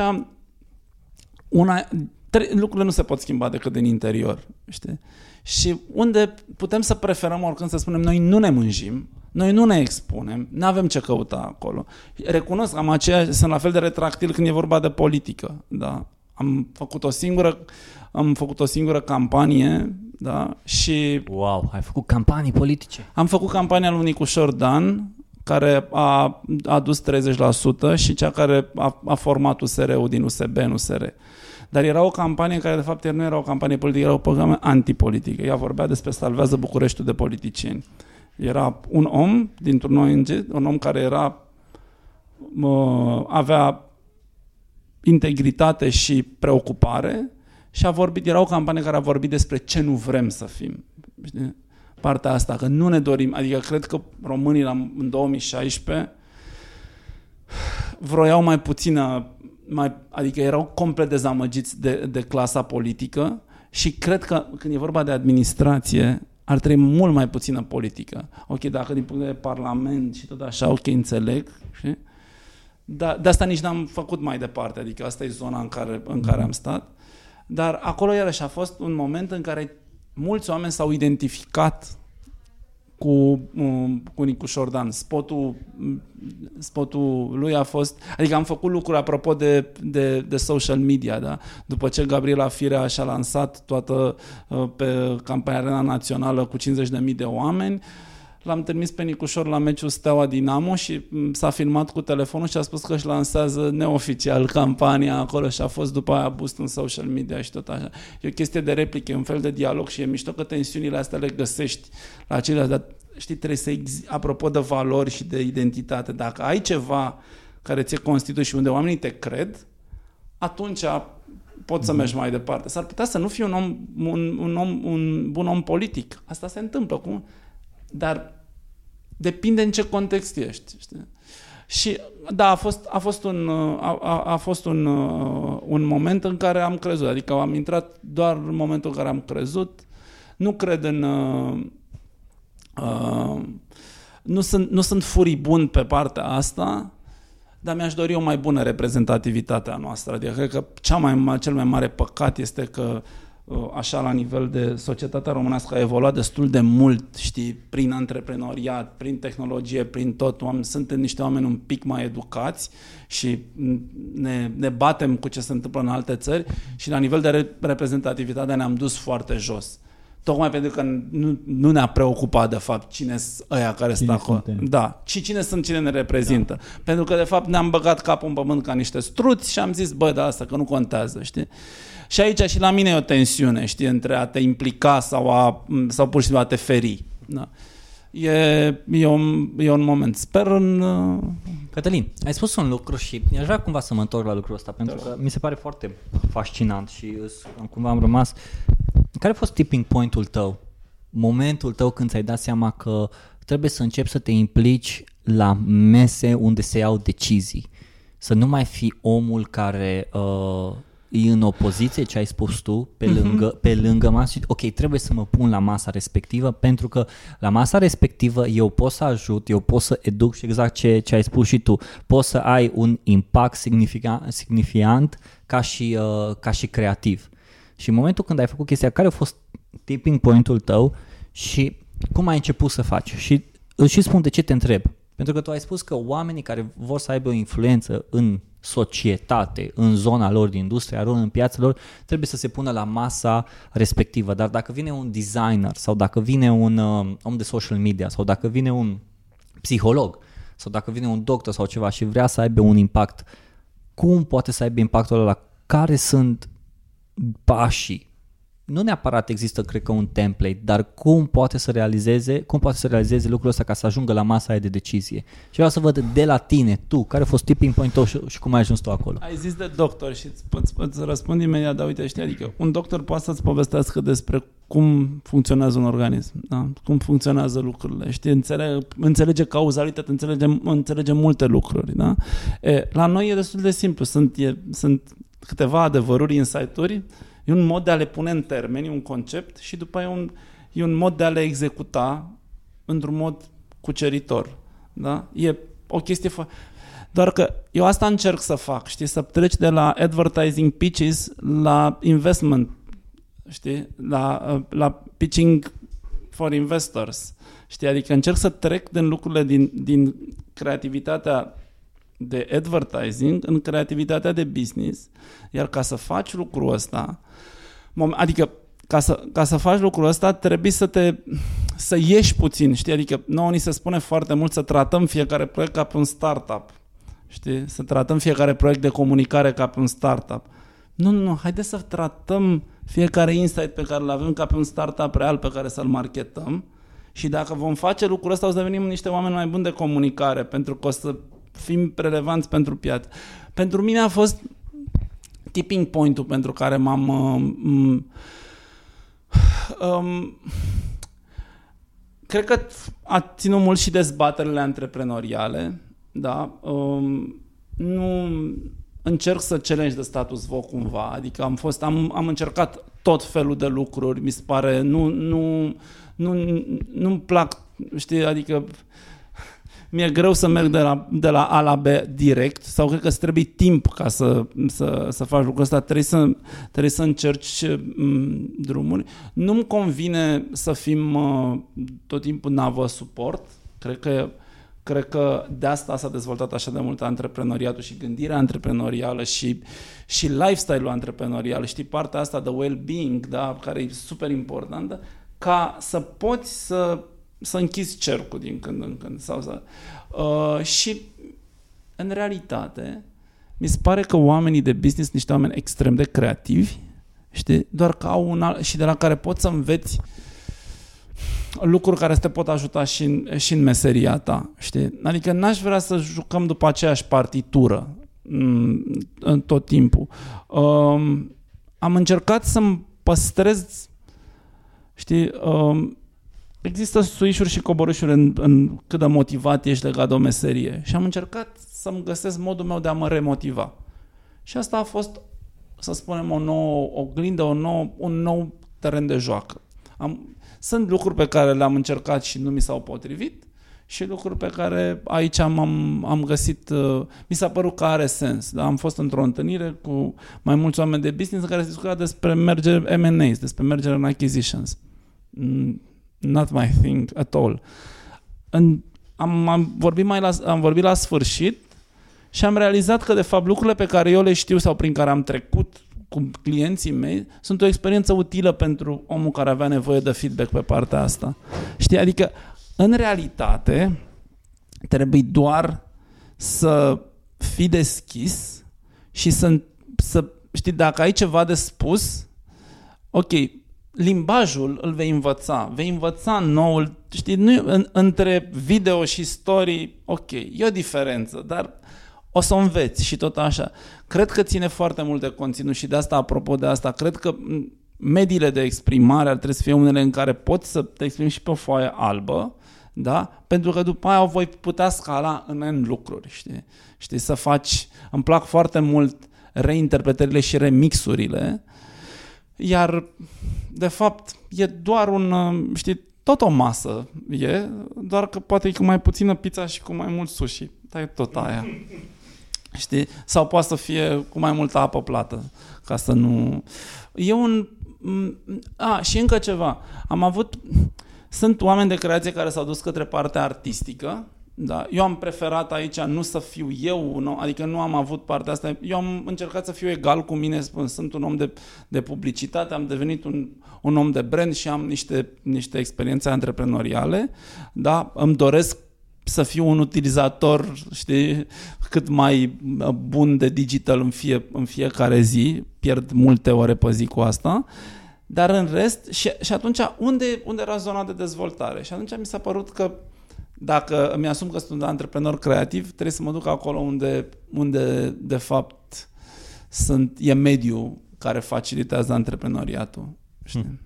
una, tre- lucrurile nu se pot schimba decât din interior, știi? Și unde putem să preferăm oricând să spunem noi nu ne mânjim, noi nu ne expunem, nu avem ce căuta acolo. Recunosc, am aceea, sunt la fel de retractil când e vorba de politică, da? Am făcut o singură, am făcut o singură campanie da? Și wow, ai făcut campanii politice. Am făcut campania lui Nicușor Dan, care a adus 30% și cea care a, a format USR-ul din USB în USR. Dar era o campanie care de fapt nu era o campanie politică, era o campanie antipolitică. Ea vorbea despre salvează Bucureștiul de politicieni. Era un om dintr-un ONG, un om care era avea integritate și preocupare și a vorbit, era o campanie care a vorbit despre ce nu vrem să fim. Știi? Partea asta, că nu ne dorim, adică cred că românii la, în 2016 vroiau mai puțină, mai, adică erau complet dezamăgiți de, de clasa politică și cred că când e vorba de administrație, ar trebui mult mai puțină politică. Ok, dacă din punct de vedere parlament și tot așa, ok, înțeleg, știi? Dar de asta nici n-am făcut mai departe, adică asta e zona în care, în care am stat. Dar acolo iarăși a fost un moment în care mulți oameni s-au identificat cu, um, cu Nicu Șordan. Spotul, spotul lui a fost... Adică am făcut lucruri apropo de, de, de social media, da? După ce Gabriela Firea și-a lansat toată uh, pe campania Arena Națională cu 50.000 de oameni, uh, L-am trimis pe Nicușor la meciul Steaua Dinamo și mm, s-a filmat cu telefonul și a spus că își lansează neoficial campania acolo și a fost după aia boost în social media și tot așa. E o chestie de replică, un fel de dialog și e mișto că tensiunile astea le găsești la ceilalți, dar știi, trebuie să exi- apropo de valori și de identitate, dacă ai ceva care ți-e constituie și unde oamenii te cred, atunci poți să mhm. mergi mai departe. S-ar putea să nu fii un om, un, un, om, un bun om politic. Asta se întâmplă. Cum? Dar Depinde în ce context ești. Știi? Și da, a fost, a fost, un, a, a, a fost un, un moment în care am crezut. Adică am intrat doar în momentul în care am crezut. Nu cred în... Uh, uh, nu, sunt, nu sunt furibund pe partea asta, dar mi-aș dori o mai bună reprezentativitate a noastră. Adică cred că cea mai, cel mai mare păcat este că uh, Uh, așa la nivel de societatea românească a evoluat destul de mult, știi, prin antreprenoriat, prin tehnologie, prin tot. Suntem niște oameni un pic mai educați și ne, ne batem cu ce se întâmplă în alte țări și la nivel de reprezentativitate ne-am dus foarte jos. Tocmai pentru că nu, nu ne-a preocupat de fapt cine sunt ăia care Cine sunt acolo. suntem. Da. Și cine sunt, cine ne reprezintă. Da. Pentru că de fapt ne-am băgat capul în pământ ca niște struți și am zis, bă, da, asta că nu contează, știi? Și aici și la mine e o tensiune, știi, între a te implica sau, a, sau pur și simplu a te feri. Da. E, e, un, e un moment. Sper în... uh, Cătălin, ai spus un lucru și aș vrea cumva să mă întorc la lucrul ăsta, pentru că mi se pare foarte fascinant și îs- am- cumva am rămas... Care a fost tipping point-ul tău? Momentul tău când ți-ai dat seama că trebuie să începi să te implici la mese unde se iau decizii. Să nu mai fi omul care uh, e în opoziție, ce ai spus tu, pe lângă, pe lângă masă și, ok, trebuie să mă pun la masa respectivă pentru că la masa respectivă eu pot să ajut, eu pot să educ și exact ce, ce ai spus și tu, poți să ai un impact significant, significant ca, și, uh, ca și creativ. Și în momentul când ai făcut chestia, care a fost tipping point-ul tău și cum ai început să faci? Și îți și spun de ce te întreb. Pentru că tu ai spus că oamenii care vor să aibă o influență în societate, în zona lor, din industria lor, în piața lor, trebuie să se pună la masa respectivă. Dar dacă vine un designer sau dacă vine un uh, om de social media sau dacă vine un psiholog sau dacă vine un doctor sau ceva și vrea să aibă un impact, cum poate să aibă impactul ăla? Care sunt pașii? Nu neapărat există, cred că, un template, dar cum poate să realizeze, cum poate să realizeze lucrul ăsta ca să ajungă la masa aia de decizie. Și vreau să văd de la tine, tu, care a fost tipping point-ul și, și cum ai ajuns tu acolo. Ai zis de doctor și îți, îți, îți răspund imediat, dar uite, știi, adică un doctor poate să-ți povestească despre cum funcționează un organism, da? cum funcționează lucrurile, știi, înțelege, înțelege cauzalitate, înțelege, înțelege multe lucruri, da? E, la noi e destul de simplu, sunt, e, sunt câteva adevăruri, insight-uri, e un mod de a le pune în termeni, un concept și după aia e un, e un mod de a le executa într-un mod cuceritor, da? E o chestie fă... Doar că eu asta încerc să fac, știi, să treci de la advertising pitches la investment, știi, la, la pitching for investors, știi, adică încerc să trec din lucrurile din, din creativitatea de advertising în creativitatea de business, iar ca să faci lucrul ăsta, mom- adică ca să, ca să faci lucrul ăsta trebuie să te să ieși puțin, știi? Adică nouă ni se spune foarte mult să tratăm fiecare proiect ca pe un startup. Știi? Să tratăm fiecare proiect de comunicare ca pe un startup. Nu, nu, nu, haideți să tratăm fiecare insight pe care îl avem ca pe un startup real pe care să-l marketăm și dacă vom face lucrul ăsta o să devenim niște oameni mai buni de comunicare pentru că o să fim relevanți pentru piață. Pentru mine a fost tipping point-ul pentru care m-am uh, um, cred că a ținut mult și dezbaterile antreprenoriale, da? Um, nu încerc să challenge de status quo cumva, adică am fost, am, am încercat tot felul de lucruri, mi se pare, nu, nu, nu, nu-mi plac, știi, adică mi-e greu să merg de la, de la A la B direct sau cred că îți trebuie timp ca să, să, să faci lucrul ăsta, trebuie să, trebuie să încerci m, drumuri. Nu-mi convine să fim uh, tot timpul navă suport, cred că Cred că de asta s-a dezvoltat așa de mult antreprenoriatul și gândirea antreprenorială și, și lifestyle-ul antreprenorial. Știi, partea asta de well-being, da, care e super importantă, ca să poți să, să închizi cercul din când în când. Sau să, uh, și, în realitate, mi se pare că oamenii de business, niște oameni extrem de creativi, știi, doar că au un alt, și de la care poți să înveți lucruri care te pot ajuta și în, și în meseria ta, știi? Adică n-aș vrea să jucăm după aceeași partitură m, în tot timpul. Um, am încercat să-mi păstrez, știi, um, există suișuri și coborâșuri în, în cât de motivat ești legat de o meserie și am încercat să-mi găsesc modul meu de a mă remotiva. Și asta a fost, să spunem, o nouă oglindă, o nouă, un nou teren de joacă. Am, sunt lucruri pe care le-am încercat și nu mi s-au potrivit și lucruri pe care aici am, am, am găsit, uh, mi s-a părut că are sens. Da? Am fost într-o întâlnire cu mai mulți oameni de business în care se discuta despre mergere M&As, despre mergere în acquisitions. Mm, Not my thing at all. În, am, am, vorbit mai la, am vorbit la sfârșit și am realizat că de fapt lucrurile pe care eu le știu sau prin care am trecut cu clienții mei sunt o experiență utilă pentru omul care avea nevoie de feedback pe partea asta. Știi? Adică, în realitate, trebuie doar să fii deschis și să, să știi, dacă ai ceva de spus, ok, limbajul îl vei învăța, vei învăța noul, știi, nu, în, între video și story, ok, e o diferență, dar o să o înveți și tot așa. Cred că ține foarte mult de conținut și de asta, apropo de asta, cred că mediile de exprimare ar trebui să fie unele în care poți să te exprimi și pe o foaie albă, da? Pentru că după aia o voi putea scala în N lucruri, știi? Știi, să faci, îmi plac foarte mult reinterpretările și remixurile, iar de fapt e doar un, știi, tot o masă e, doar că poate e cu mai puțină pizza și cu mai mult sushi, dar e tot aia. Știi? Sau poate să fie cu mai multă apă plată, ca să nu... E un... A, și încă ceva. Am avut... Sunt oameni de creație care s-au dus către partea artistică, da, eu am preferat aici nu să fiu eu, nu, adică nu am avut partea asta. Eu am încercat să fiu egal cu mine, spun, sunt un om de, de publicitate, am devenit un, un om de brand și am niște, niște experiențe antreprenoriale, da, îmi doresc să fiu un utilizator, știi, cât mai bun de digital în, fie, în fiecare zi, pierd multe ore pe zi cu asta, dar în rest, și, și atunci unde, unde era zona de dezvoltare? Și atunci mi s-a părut că dacă îmi asum că sunt un antreprenor creativ, trebuie să mă duc acolo unde, unde de fapt sunt, e mediul care facilitează antreprenoriatul. Știi? Hmm.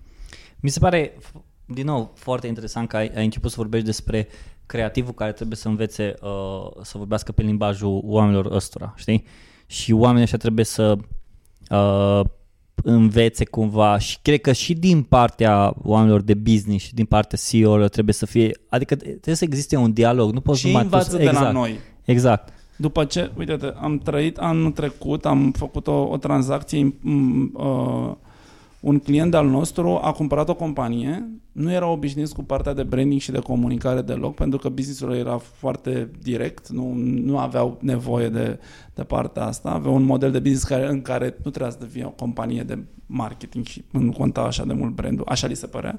Mi se pare, din nou, foarte interesant că ai, ai început să vorbești despre creativul care trebuie să învețe uh, să vorbească pe limbajul oamenilor ăstora, știi? Și oamenii ăștia trebuie să uh, învețe cumva și cred că și din partea oamenilor de business și din partea CEO trebuie să fie, adică trebuie să existe un dialog, nu poți și numai învață de exact, la noi. Exact. După ce, uite am trăit anul trecut, am făcut o, o tranzacție uh, un client al nostru a cumpărat o companie, nu era obișnuit cu partea de branding și de comunicare deloc, pentru că businessul era foarte direct, nu, nu aveau nevoie de, de partea asta, aveau un model de business care, în care nu trebuia să fie o companie de marketing și nu conta așa de mult brandul, așa li se părea.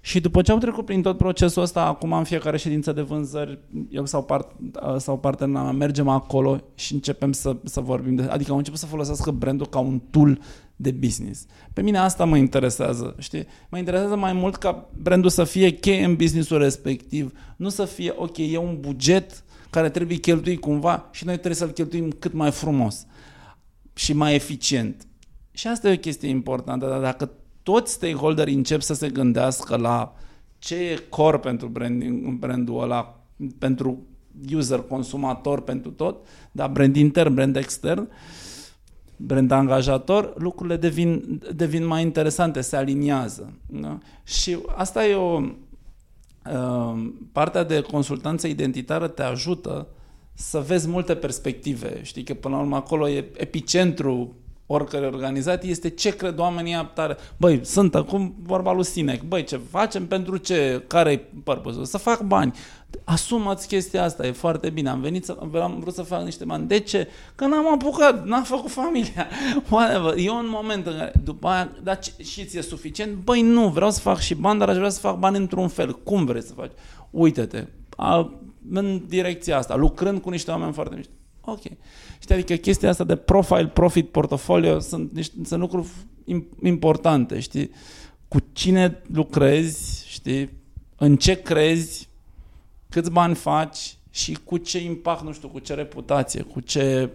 Și după ce au trecut prin tot procesul ăsta, acum în fiecare ședință de vânzări, eu sau, part, sau partenera mea mergem acolo și începem să, să vorbim. De, adică au început să folosească brandul ca un tool de business. Pe mine asta mă interesează, știi? Mă interesează mai mult ca brandul să fie cheie în businessul respectiv, nu să fie, ok, e un buget care trebuie cheltuit cumva și noi trebuie să-l cheltuim cât mai frumos și mai eficient. Și asta e o chestie importantă, dar dacă toți stakeholderii încep să se gândească la ce e core pentru branding, brandul ăla, pentru user, consumator, pentru tot, dar brand intern, brand extern, brand angajator, lucrurile devin, devin mai interesante, se aliniază. Da? Și asta e o... Uh, partea de consultanță identitară te ajută să vezi multe perspective. Știi că până la urmă acolo e epicentru oricare organizație este ce cred oamenii tare. Băi, sunt acum vorba lui Sinec. Băi, ce facem pentru ce? care e purpose Să fac bani. Asumați chestia asta, e foarte bine. Am venit să, am vrut să fac niște bani. De ce? Că n-am apucat, n-am făcut familia. Whatever. E un moment în care, după aia, dar și ți-e suficient? Băi, nu, vreau să fac și bani, dar aș vrea să fac bani într-un fel. Cum vrei să faci? Uite-te, a, în direcția asta, lucrând cu niște oameni foarte mișto. Ok. Știi, adică chestia asta de profile, profit, portfolio sunt, niște, sunt lucruri importante, știi? Cu cine lucrezi, știi? În ce crezi, câți bani faci și cu ce impact, nu știu, cu ce reputație, cu ce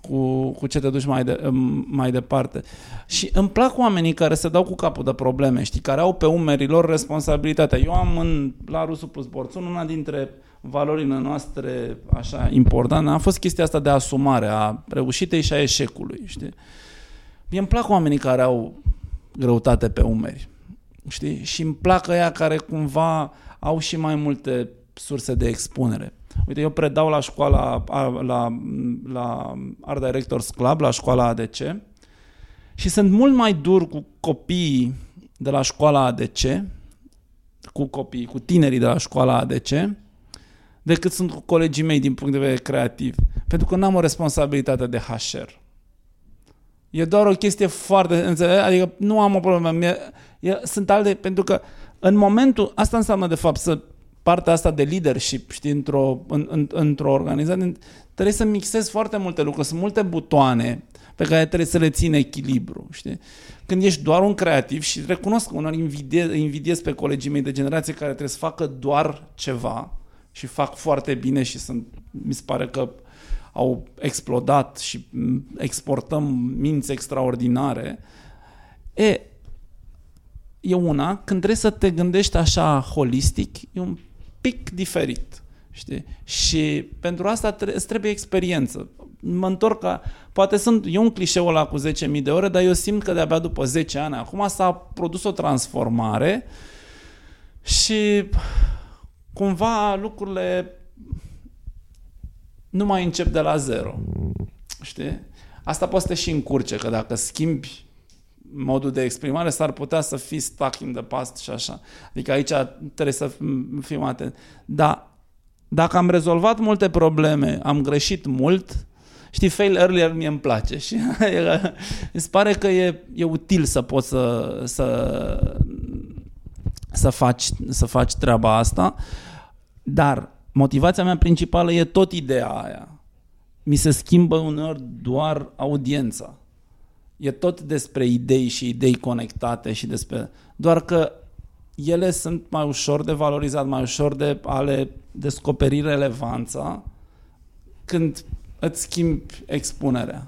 cu, cu ce te duci mai, de, mai departe. Și îmi plac oamenii care se dau cu capul de probleme, știi, care au pe umerii lor responsabilitatea. Eu am în, la Rusul Plus Borțun una dintre valorile noastre așa importante a fost chestia asta de asumare a reușitei și a eșecului, știi? Mie îmi plac oamenii care au greutate pe umeri, știi? Și îmi plac ăia care cumva au și mai multe surse de expunere. Uite, eu predau la școala, la, la Art Directors Club, la școala ADC și sunt mult mai dur cu copiii de la școala ADC, cu copiii, cu tinerii de la școala ADC, decât sunt cu colegii mei din punct de vedere creativ. Pentru că n-am o responsabilitate de HR. E doar o chestie foarte, înțeleg? Adică nu am o problemă. E, e, sunt alte, pentru că în momentul, asta înseamnă de fapt să partea asta de leadership, știi, într-o, în, în, într-o organizație, trebuie să mixezi foarte multe lucruri, sunt multe butoane pe care trebuie să le țin echilibru, știi? Când ești doar un creativ și recunosc că unor invidiez, invidiez pe colegii mei de generație care trebuie să facă doar ceva și fac foarte bine și sunt, mi se pare că au explodat și exportăm minți extraordinare, e, e una, când trebuie să te gândești așa holistic, e un pic diferit. Știi? Și pentru asta îți trebuie experiență. Mă întorc ca... Poate sunt... E un clișeu ăla cu 10.000 de ore, dar eu simt că de-abia după 10 ani acum s-a produs o transformare și cumva lucrurile nu mai încep de la zero. Știi? Asta poate să te și încurce, că dacă schimbi modul de exprimare, s-ar putea să fii stuck in the past și așa. Adică aici trebuie să fim atent. Dar dacă am rezolvat multe probleme, am greșit mult, știi, fail earlier mie îmi place și îți pare că e, e util să poți să, să, să, faci, să faci treaba asta, dar motivația mea principală e tot ideea aia. Mi se schimbă uneori doar audiența. E tot despre idei și idei conectate și despre... Doar că ele sunt mai ușor de valorizat, mai ușor de a le descoperi relevanța când îți schimbi expunerea.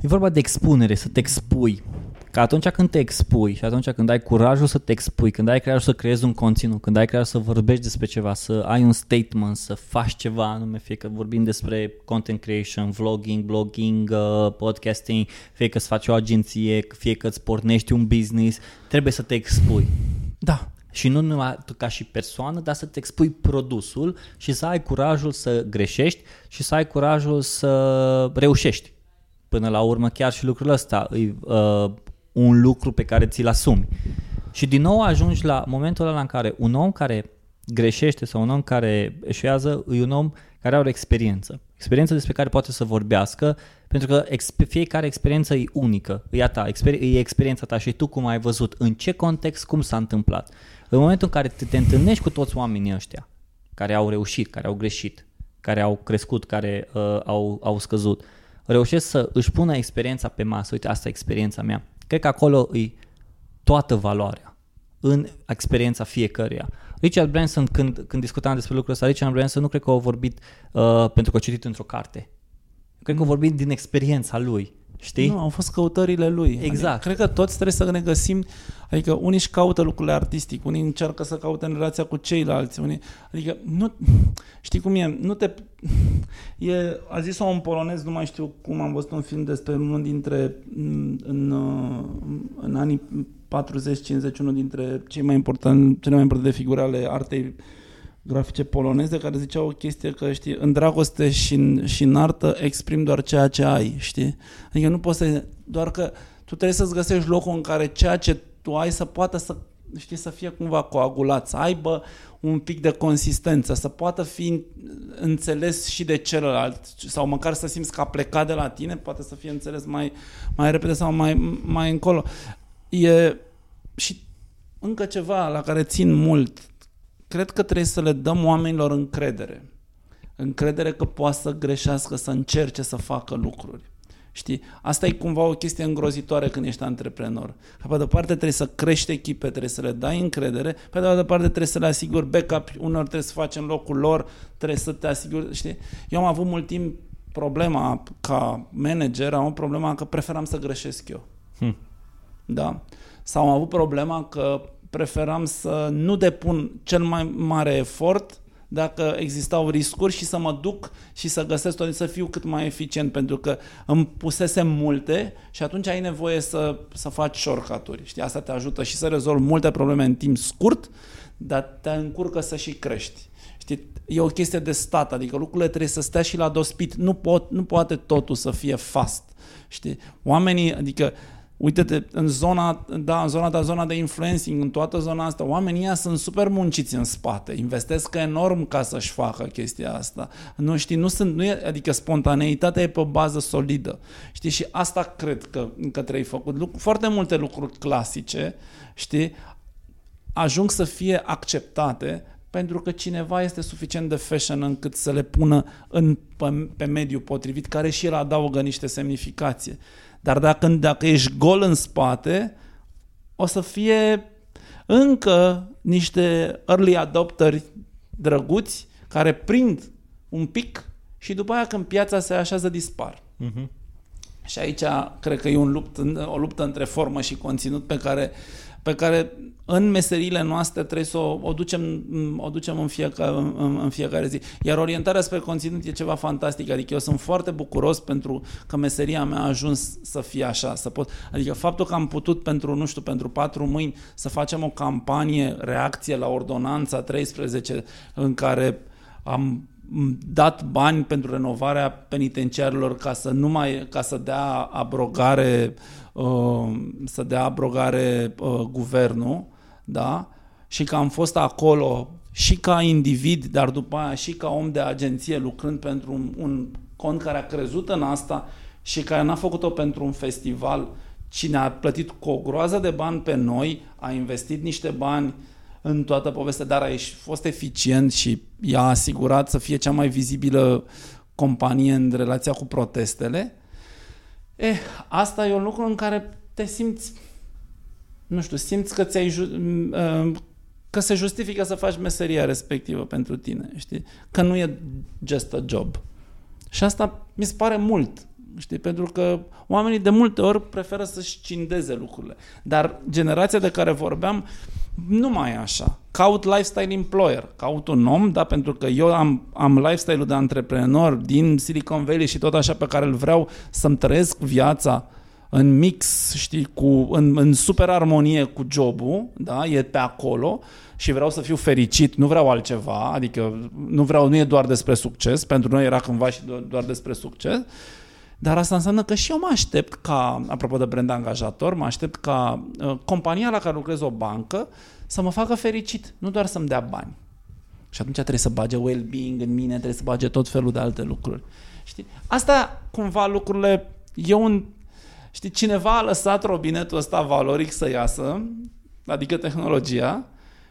E vorba de expunere, să te expui. Că atunci când te expui și atunci când ai curajul să te expui, când ai curajul să creezi un conținut, când ai curajul să vorbești despre ceva, să ai un statement, să faci ceva anume, fie că vorbim despre content creation, vlogging, blogging, uh, podcasting, fie că îți faci o agenție, fie că îți pornești un business, trebuie să te expui. Da. Și nu numai tu ca și persoană, dar să te expui produsul și să ai curajul să greșești și să ai curajul să reușești. Până la urmă chiar și lucrul ăsta îi uh, un lucru pe care ți-l asumi. Și din nou ajungi la momentul ăla în care un om care greșește sau un om care eșuează e un om care are o experiență. Experiență despre care poate să vorbească, pentru că fiecare experiență e unică, e a ta, e experiența ta și tu cum ai văzut, în ce context, cum s-a întâmplat. În momentul în care te, te întâlnești cu toți oamenii ăștia, care au reușit, care au greșit, care au crescut, care uh, au, au scăzut, reușesc să își pună experiența pe masă, uite, asta e experiența mea, Cred că acolo e toată valoarea în experiența fiecăruia. Richard Branson, când, când discutam despre lucrul ăsta, Richard Branson nu cred că a vorbit uh, pentru că a citit într-o carte. Cred că a vorbit din experiența lui. Știi? Nu, au fost căutările lui. Exact. Adică, cred că toți trebuie să ne găsim, adică unii își caută lucrurile artistic, unii încearcă să caute în relația cu ceilalți, unii, adică nu, știi cum e, nu te, e, a zis-o un polonez, nu mai știu cum am văzut un film despre unul dintre, în, în, în anii 40-50, unul dintre cei mai important, cele mai importante figure ale artei grafice poloneze care ziceau o chestie că, știi, în dragoste și în, și în artă exprim doar ceea ce ai, știi? Adică nu poți să... Doar că tu trebuie să-ți găsești locul în care ceea ce tu ai să poată să, știi, să fie cumva coagulat, să aibă un pic de consistență, să poată fi înțeles și de celălalt sau măcar să simți că a plecat de la tine, poate să fie înțeles mai, mai repede sau mai, mai încolo. E, și încă ceva la care țin mult cred că trebuie să le dăm oamenilor încredere. Încredere că poate să greșească, să încerce să facă lucruri. Știi? Asta e cumva o chestie îngrozitoare când ești antreprenor. Că pe de parte trebuie să crești echipe, trebuie să le dai încredere, pe de altă parte trebuie să le asiguri backup, unor trebuie să faci în locul lor, trebuie să te asiguri, știi? Eu am avut mult timp problema ca manager, am avut problema că preferam să greșesc eu. Hmm. Da? Sau am avut problema că preferam să nu depun cel mai mare efort dacă existau riscuri și să mă duc și să găsesc tot, să fiu cât mai eficient, pentru că îmi pusesem multe și atunci ai nevoie să, să faci shortcut-uri. Știi? Asta te ajută și să rezolvi multe probleme în timp scurt, dar te încurcă să și crești. Știi? E o chestie de stat, adică lucrurile trebuie să stea și la dospit. Nu, pot, nu poate totul să fie fast. Știi? Oamenii, adică Uite-te, în zona, da, în zona ta, zona de influencing, în toată zona asta, oamenii ăia sunt super munciți în spate, investesc enorm ca să-și facă chestia asta. Nu știi, nu sunt, nu e, adică spontaneitatea e pe o bază solidă. Știi, și asta cred că, că trebuie făcut. Foarte multe lucruri clasice, știi, ajung să fie acceptate pentru că cineva este suficient de fashion încât să le pună în, pe, pe mediul potrivit, care și el adaugă niște semnificație. Dar dacă, dacă ești gol în spate, o să fie încă niște early adopteri drăguți care prind un pic și după aia când piața se așează dispar. Uh-huh. Și aici cred că e un lupt, o luptă între formă și conținut pe care pe care în meserile noastre trebuie să o, o ducem, o ducem în, fiecare, în, în fiecare zi. Iar orientarea spre conținut e ceva fantastic, adică eu sunt foarte bucuros pentru că meseria mea a ajuns să fie așa, să pot, adică faptul că am putut pentru, nu știu, pentru patru mâini să facem o campanie reacție la ordonanța 13 în care am dat bani pentru renovarea penitenciarilor ca să nu mai ca să dea abrogare uh, să dea abrogare uh, guvernul, da? Și că am fost acolo și ca individ, dar după aia și ca om de agenție lucrând pentru un, un cont care a crezut în asta și care n-a făcut-o pentru un festival, ci ne-a plătit cu o groază de bani pe noi, a investit niște bani uh, în toată povestea, dar a fost eficient și i-a asigurat să fie cea mai vizibilă companie în relația cu protestele. Eh, asta e un lucru în care te simți, nu știu, simți că ți-ai uh, că se justifică să faci meseria respectivă pentru tine, știi? Că nu e just a job. Și asta mi se pare mult, știi? Pentru că oamenii de multe ori preferă să-și cindeze lucrurile. Dar generația de care vorbeam, nu mai e așa. Caut lifestyle employer, caut un om, da, pentru că eu am, am lifestyle-ul de antreprenor din Silicon Valley și tot așa pe care îl vreau să-mi trăiesc viața în mix, știi, cu, în, în super armonie cu jobul, da, e pe acolo și vreau să fiu fericit, nu vreau altceva, adică nu vreau, nu e doar despre succes, pentru noi era cândva și doar despre succes, dar asta înseamnă că și eu mă aștept ca, apropo de brand angajator, mă aștept ca uh, compania la care lucrez o bancă să mă facă fericit, nu doar să-mi dea bani. Și atunci trebuie să bage well-being în mine, trebuie să bage tot felul de alte lucruri. Știi? Asta cumva lucrurile, e un, știi, cineva a lăsat robinetul ăsta valoric să iasă, adică tehnologia,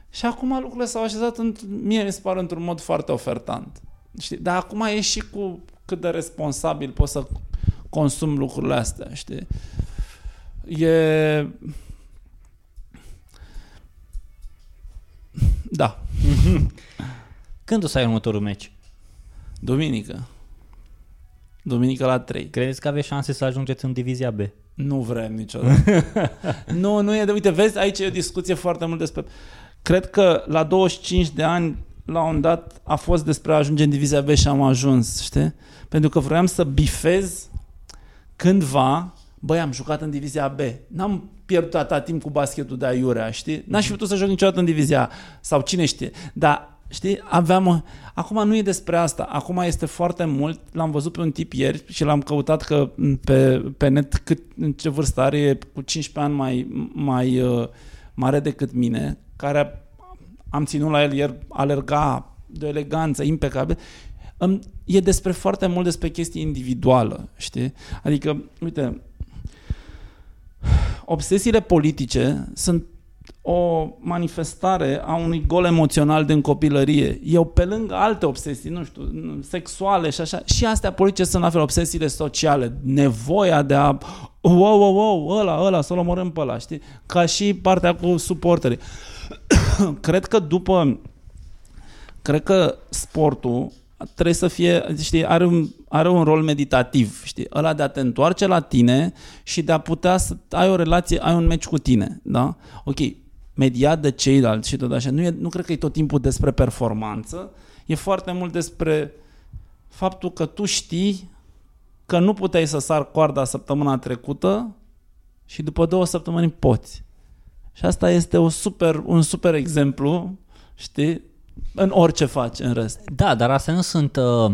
și acum lucrurile s-au așezat, în, mie mi se pare într-un mod foarte ofertant. Știi? Dar acum e și cu cât de responsabil poți să consum lucrurile astea, știi? E... Da. Când o să ai următorul meci? Duminică. Duminică la 3. Credeți că aveți șanse să ajungeți în divizia B? Nu vrem niciodată. nu, nu e de... Uite, vezi, aici e o discuție foarte mult despre... Cred că la 25 de ani, la un dat, a fost despre a ajunge în divizia B și am ajuns, știi? Pentru că vroiam să bifez cândva, băi, am jucat în divizia B. N-am pierdut atâta timp cu basketul de aiurea, știi? N-aș fi putut să joc niciodată în divizia sau cine știe. Dar, știi, aveam... Acum nu e despre asta. Acum este foarte mult. L-am văzut pe un tip ieri și l-am căutat că pe, pe net cât, în ce vârstă are, cu 15 ani mai, mai uh, mare decât mine, care am ținut la el ieri, alerga de eleganță, impecabil e despre foarte mult despre chestii individuală, știi? Adică, uite, obsesiile politice sunt o manifestare a unui gol emoțional din copilărie. Eu, pe lângă alte obsesii, nu știu, sexuale și așa, și astea politice sunt la fel obsesiile sociale, nevoia de a wow, wow, wow, ăla, ăla, să-l omorâm pe ăla, știi? Ca și partea cu suporterii. cred că după cred că sportul trebuie să fie, știi, are un, are un rol meditativ, știi, ăla de a te întoarce la tine și de a putea să ai o relație, ai un meci cu tine, da? Ok, mediat de ceilalți și tot așa, nu, e, nu cred că e tot timpul despre performanță, e foarte mult despre faptul că tu știi că nu puteai să sar coarda săptămâna trecută și după două săptămâni poți. Și asta este o super, un super exemplu, știi, în orice faci în rest. Da, dar astea nu sunt uh,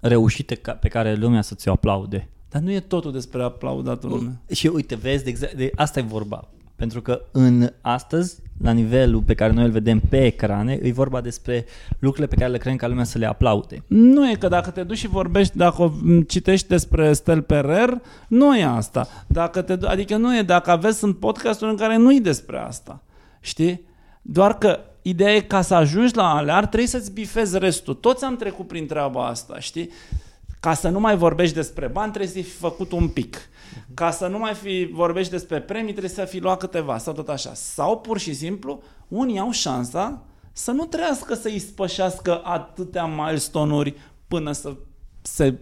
reușite ca, pe care lumea să ți-o aplaude. Dar nu e totul despre aplaudatul lumea. Și uite, vezi, de exact, de asta e vorba. Pentru că în astăzi, la nivelul pe care noi îl vedem pe ecrane, e vorba despre lucrurile pe care le creăm ca lumea să le aplaude. Nu e că dacă te duci și vorbești, dacă citești despre Stel Perer, nu e asta. Dacă te, du- adică nu e, dacă aveți în podcasturi în care nu e despre asta. Știi? Doar că ideea e ca să ajungi la alea, ar trebui să-ți bifezi restul. Toți am trecut prin treaba asta, știi? Ca să nu mai vorbești despre bani, trebuie să fi făcut un pic. Ca să nu mai fi vorbești despre premii, trebuie să fi luat câteva sau tot așa. Sau pur și simplu, unii au șansa să nu trească să îi spășească atâtea milestone-uri până să se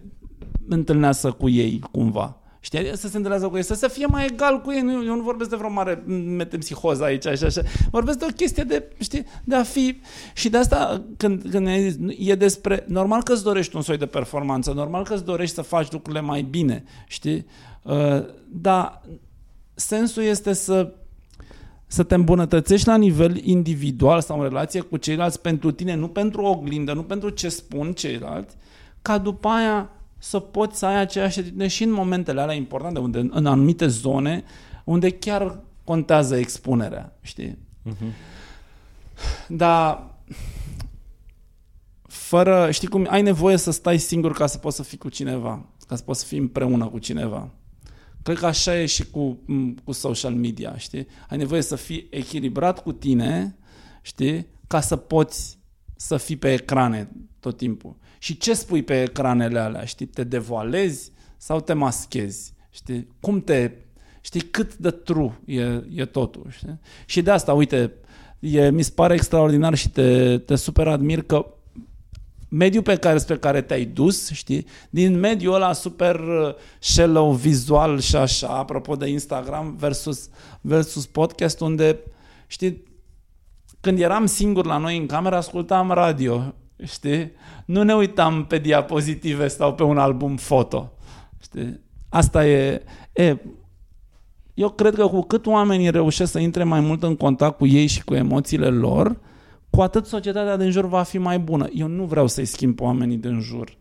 întâlnească cu ei cumva. Știi? Să se întâlnească cu ei, să se fie mai egal cu ei. Nu, eu nu vorbesc de vreo mare metempsihoză aici, așa, așa. Vorbesc de o chestie de, știi, de a fi... Și de asta, când, când ne zis, e despre... Normal că îți dorești un soi de performanță, normal că îți dorești să faci lucrurile mai bine, știi? Uh, dar sensul este să să te îmbunătățești la nivel individual sau în relație cu ceilalți pentru tine, nu pentru o oglindă, nu pentru ce spun ceilalți, ca după aia să poți să ai aceeași atitudine și în momentele alea importante, unde, în anumite zone, unde chiar contează expunerea, știi? Uh-huh. Dar fără, știi cum, ai nevoie să stai singur ca să poți să fii cu cineva, ca să poți să fii împreună cu cineva. Cred că așa e și cu, cu social media, știi? Ai nevoie să fii echilibrat cu tine, știi? Ca să poți să fii pe ecrane tot timpul. Și ce spui pe ecranele alea, știi? Te devoalezi sau te maschezi, știi? Cum te... Știi cât de true e, e totul, știi? Și de asta, uite, e, mi se pare extraordinar și te, te super admir că mediul pe care, spre care te-ai dus, știi, din mediul ăla super shallow, vizual și așa, apropo de Instagram versus, versus podcast, unde, știi, când eram singur la noi în cameră, ascultam radio, știi? Nu ne uitam pe diapozitive sau pe un album foto, știi? Asta e, e eu cred că cu cât oamenii reușesc să intre mai mult în contact cu ei și cu emoțiile lor, cu atât societatea din jur va fi mai bună. Eu nu vreau să-i schimb pe oamenii din jur.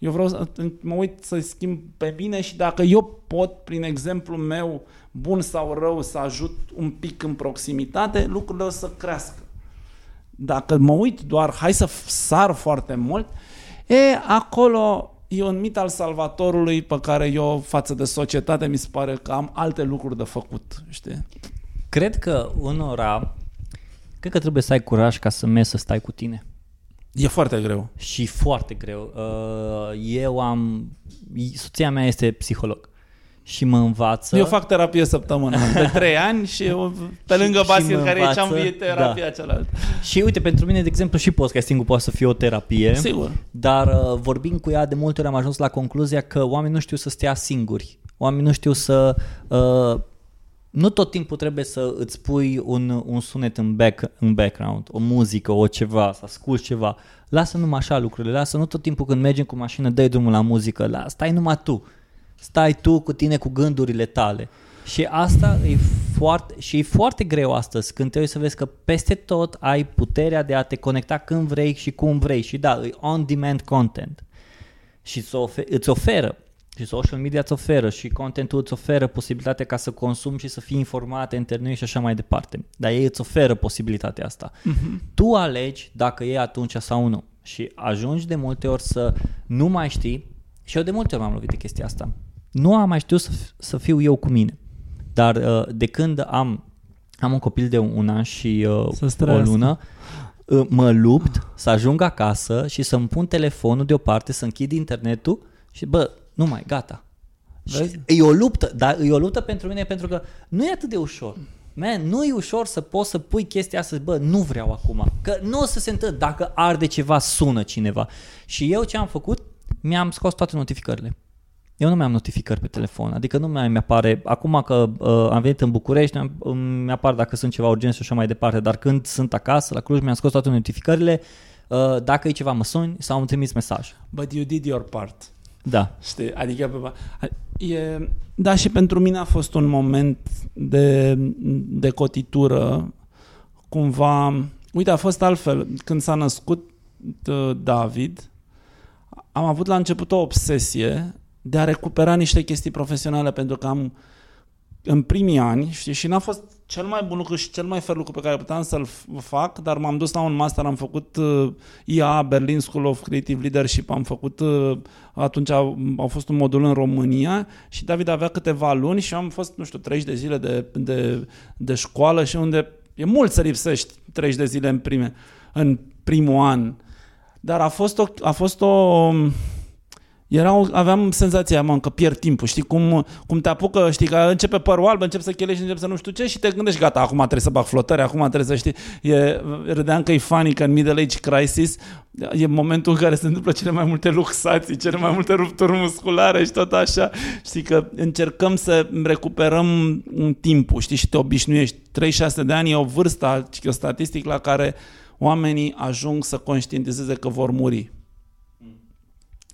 Eu vreau să mă uit să-i schimb pe bine și dacă eu pot, prin exemplu meu, bun sau rău, să ajut un pic în proximitate, lucrurile o să crească. Dacă mă uit doar, hai să sar foarte mult, e, acolo e un mit al salvatorului pe care eu, față de societate, mi se pare că am alte lucruri de făcut, știi? Cred că unora Cred că trebuie să ai curaj ca să mergi să stai cu tine. E foarte greu. Și foarte greu. Uh, eu am... Soția mea este psiholog și mă învață... Eu fac terapie săptămână de trei ani și eu, pe lângă Basil, care e ce-am terapia da. cealaltă. Și uite, pentru mine, de exemplu, și podcasting poate să fie o terapie. Sigur. Dar uh, vorbind cu ea, de multe ori am ajuns la concluzia că oamenii nu știu să stea singuri. Oamenii nu știu să uh, nu tot timpul trebuie să îți pui un, un sunet în, back, în background, o muzică, o ceva, să asculti ceva. Lasă numai așa lucrurile, lasă nu tot timpul când mergem cu mașină, dai drumul la muzică, la, stai numai tu. Stai tu cu tine, cu gândurile tale. Și asta e foarte, și e foarte greu astăzi când te uiți să vezi că peste tot ai puterea de a te conecta când vrei și cum vrei. Și da, e on-demand content. Și îți oferă și social media îți oferă și contentul îți oferă posibilitatea ca să consumi și să fii informat, întâlnit și așa mai departe. Dar ei îți oferă posibilitatea asta. Uh-huh. Tu alegi dacă e atunci sau nu. Și ajungi de multe ori să nu mai știi, și eu de multe ori m-am lovit de chestia asta, nu am mai știut să, să fiu eu cu mine. Dar uh, de când am, am un copil de un an și uh, o lună, uh, mă lupt să ajung acasă și să-mi pun telefonul deoparte, să închid internetul și bă, nu mai, gata. Vezi? E o luptă, dar e o luptă pentru mine pentru că nu e atât de ușor. Man, nu e ușor să poți să pui chestia asta, bă, nu vreau acum. Că nu o să se întâmple, dacă arde ceva, sună cineva. Și eu ce am făcut? Mi-am scos toate notificările. Eu nu mi-am notificări pe telefon, adică nu mi apare, acum că uh, am venit în București, mi apar dacă sunt ceva urgent și așa mai departe, dar când sunt acasă, la Cluj, mi-am scos toate notificările, uh, dacă e ceva mă suni sau îmi trimis mesaj. But you did your part. Da. Știi? Adică, e, da, și pentru mine a fost un moment de, de cotitură, cumva, uite, a fost altfel, când s-a născut uh, David, am avut la început o obsesie de a recupera niște chestii profesionale, pentru că am în primii ani, știi, și n-a fost cel mai bun lucru și cel mai fer lucru pe care puteam să-l fac, dar m-am dus la un master, am făcut uh, IA, Berlin School of Creative Leadership, am făcut, uh, atunci au, au fost un modul în România și David avea câteva luni și am fost, nu știu, 30 de zile de, de, de școală și unde e mult să lipsești 30 de zile în, prime, în primul an. Dar a fost o, a fost o era, aveam senzația, mă, că pierd timpul, știi, cum, cum te apucă, știi, că începe părul alb, începi să chelești, începi să nu știu ce și te gândești, gata, acum trebuie să bag flotări, acum trebuie să știi, e, râdeam că e funny că în Middle Age Crisis e momentul în care se întâmplă cele mai multe luxații, cele mai multe rupturi musculare și tot așa, știi, că încercăm să recuperăm timpul, știi, și te obișnuiești. 36 de ani e o vârstă, o statistic la care oamenii ajung să conștientizeze că vor muri.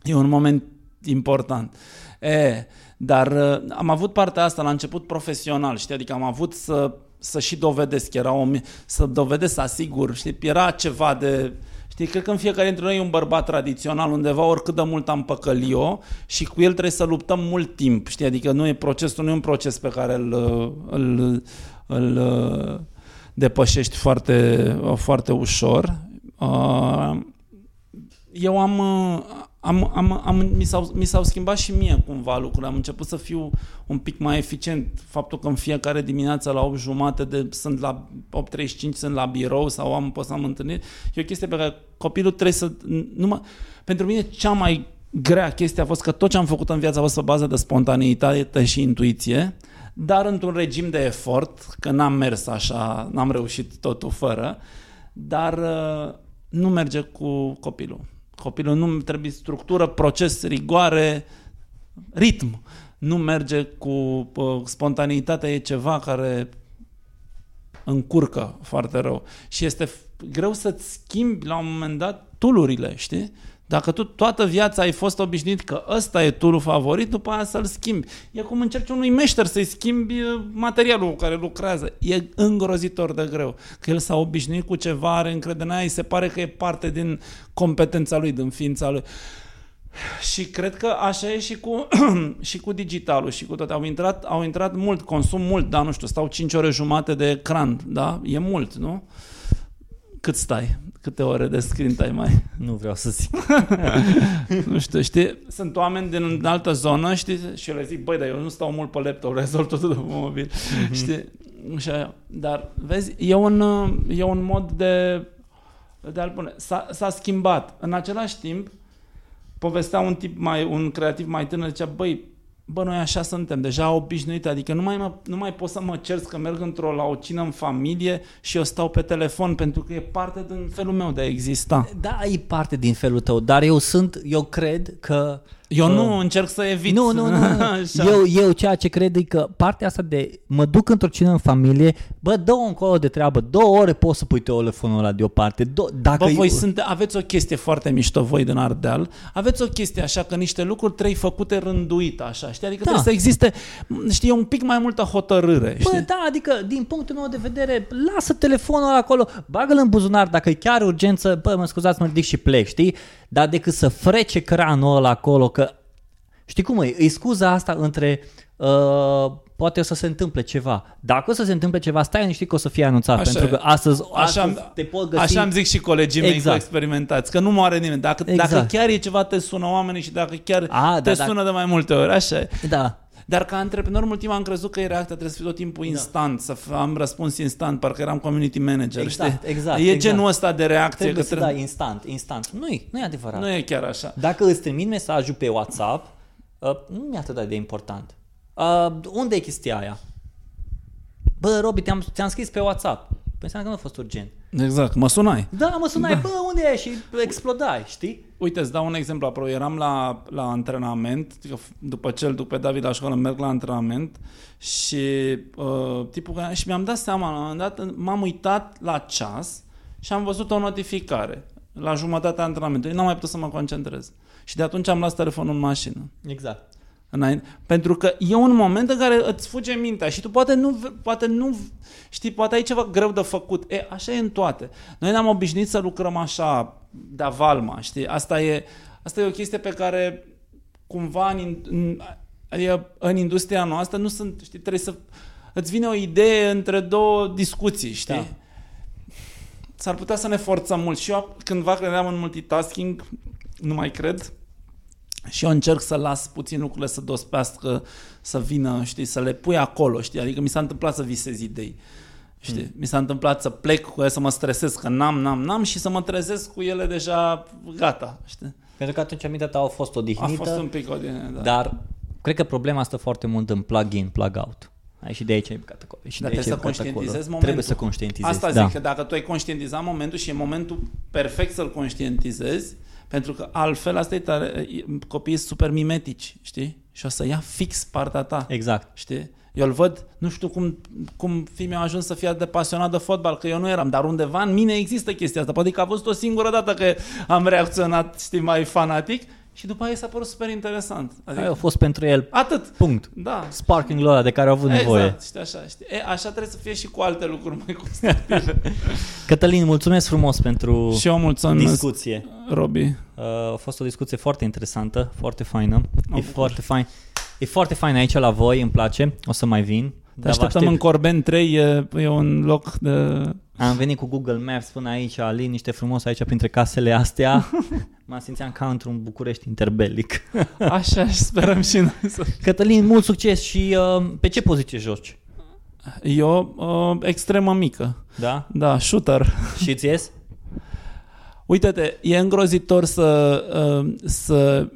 E un moment important. E, dar uh, am avut partea asta la început profesional, știi? Adică am avut să, să și dovedesc, era o, să dovedesc, să asigur, știi? Era ceva de... Știi, cred că în fiecare dintre noi e un bărbat tradițional undeva, oricât de mult am păcălit și cu el trebuie să luptăm mult timp, știi? Adică nu e procesul, nu e un proces pe care îl, îl, îl uh, depășești foarte, foarte ușor. Uh, eu am, am, am, am, mi, s-au, mi s-au schimbat și mie cumva lucrurile. Am început să fiu un pic mai eficient. Faptul că în fiecare dimineață la 8 jumate de, sunt la 8.35 sunt la birou sau am pot să am întâlnit, e o chestie pe care copilul trebuie să... Numai, pentru mine cea mai grea chestie a fost că tot ce am făcut în viața a fost pe bază de spontaneitate și intuiție, dar într-un regim de efort, că n-am mers așa, n-am reușit totul fără, dar uh, nu merge cu copilul Copilul nu trebuie structură, proces, rigoare, ritm. Nu merge cu uh, spontaneitatea, e ceva care încurcă foarte rău. Și este greu să-ți schimbi la un moment dat tulurile, știi? Dacă tu toată viața ai fost obișnuit că ăsta e turul favorit, după aia să-l schimbi. E cum încerci unui meșter să-i schimbi uh, materialul cu care lucrează. E îngrozitor de greu. Că el s-a obișnuit cu ceva, are încredere în aia, îi se pare că e parte din competența lui, din ființa lui. Și cred că așa e și cu, și cu digitalul și cu toate. Au intrat, au intrat mult, consum mult, da, nu știu, stau 5 ore jumate de ecran, da? E mult, nu? Cât stai? Câte ore de screen time mai? Nu vreau să zic. nu știu, știi, sunt oameni din altă zonă, știi, și le zic, băi, dar eu nu stau mult pe laptop, rezolv totul de mobil, mm-hmm. știi, și aia. Dar, vezi, e un, e un mod de, de a-l pune. S-a, s-a schimbat. În același timp, povestea un tip mai, un creativ mai tânăr, zicea, băi, bă, noi așa suntem, deja obișnuit, adică nu mai, mă, nu mai pot să mă cer că merg într-o la o cină în familie și eu stau pe telefon pentru că e parte din felul meu de a exista. Da, e parte din felul tău, dar eu sunt, eu cred că eu uh, nu încerc să evit. Nu, nu, nu. eu, eu ceea ce cred e că partea asta de mă duc într-o cină în familie, bă, dă încolo de treabă, două ore poți să pui telefonul ăla deoparte. Do- dacă bă, voi eu... sunt, aveți o chestie foarte mișto, voi din Ardeal, aveți o chestie așa că niște lucruri trebuie făcute rânduit așa, știi? Adică da. trebuie să existe, știi, un pic mai multă hotărâre, știi? Bă, da, adică din punctul meu de vedere, lasă telefonul ăla acolo, bagă-l în buzunar, dacă e chiar urgență, bă, mă scuzați, mă ridic și plec, știi? Dar decât să frece cranul ăla acolo, că știi cum e, e scuza asta între uh, poate o să se întâmple ceva. Dacă o să se întâmple ceva, stai știi că o să fie anunțat, așa pentru că astăzi, astăzi așa, te pot găsi... Așa îmi zic și colegii exact. mei cu experimentați, că nu moare nimeni. Dacă, exact. dacă chiar e ceva, te sună oamenii și dacă chiar A, te da, sună da. de mai multe ori, așa Da. Dar ca antreprenor mult timp am crezut că e reacția trebuie să fie tot timpul da. instant, să am răspuns instant, parcă eram community manager, exact, știi? Exact, E exact. genul ăsta de reacție. Trebuie că să trebuie... dai instant, instant. Nu e, nu e adevărat. Nu e chiar așa. Dacă îți trimit mesajul pe WhatsApp, uh, nu e atât de important. Uh, unde e chestia aia? Bă, Robi, te-am, te-am scris pe WhatsApp. Păi înseamnă că nu a fost urgent. Exact, mă sunai. Da, mă sunai, da. bă, unde e? Și explodai, știi? Uite, îți dau un exemplu. Apro. Eram la, la antrenament, după cel, după David la școală, merg la antrenament și uh, tipul și mi-am dat seama, la un moment dat, m-am uitat la ceas și am văzut o notificare la jumătatea antrenamentului. N-am mai putut să mă concentrez. Și de atunci am lăsat telefonul în mașină. Exact. Înainte. Pentru că e un moment în care îți fuge mintea și tu poate nu, poate nu, știi, poate ai ceva greu de făcut. E, așa e în toate. Noi ne-am obișnuit să lucrăm așa, de valma, știi? Asta e, asta e o chestie pe care cumva în, în, adică în industria noastră nu sunt, știi, trebuie să îți vine o idee între două discuții, știi? Da. S-ar putea să ne forțăm mult și eu cândva credeam în multitasking, nu mai cred, și eu încerc să las puțin lucrurile să dospească, să vină, știi, să le pui acolo, știi? Adică mi s-a întâmplat să visez idei. Știi? Mm. Mi s-a întâmplat să plec cu ele, să mă stresez că n-am, n-am, n-am și să mă trezesc cu ele deja gata, știi? Pentru că atunci mintea ta a fost odihnită. A fost un pic odihnită, da. Dar cred că problema asta foarte mult în plug-in, plug-out. Ai și de aici ai plecat acolo. Și Dar de aici trebuie să ai plecat conștientizezi acolo. momentul. Trebuie să conștientizezi. Asta da. zic, că dacă tu ai conștientizat momentul și e momentul perfect să-l conștientizezi, pentru că altfel, asta e tare, e- copiii sunt super mimetici, știi? Și o să ia fix partea ta, Exact. știi? Eu îl văd, nu știu cum, cum fiul meu a ajuns să fie atât de pasionat de fotbal, că eu nu eram, dar undeva în mine există chestia asta. Poate că a văzut o singură dată că am reacționat, știi, mai fanatic și după aia i s-a părut super interesant. Adică... Adică, a fost pentru el atât. punct. Da. Sparking-ul ăla de care au avut nevoie. Exact, știi, așa, știi. E, așa trebuie să fie și cu alte lucruri mai constructive. Cătălin, mulțumesc frumos pentru și eu mulțumesc, discuție. Robi. Uh, a fost o discuție foarte interesantă, foarte faină. Mă E bucur. foarte fain. E foarte fain aici la voi, îmi place. O să mai vin. Te Dar vă așteptăm aștept- în Corben 3, e, e un loc de... Am venit cu Google Maps până aici, liniște frumos aici printre casele astea. mă simțeam ca într-un București interbelic. Așa și sperăm și noi să... Cătălin, mult succes și uh, pe ce poziție joci? Eu, uh, extremă mică. Da? Da, shooter. Și ți ies? Uite-te, e îngrozitor să, uh, să,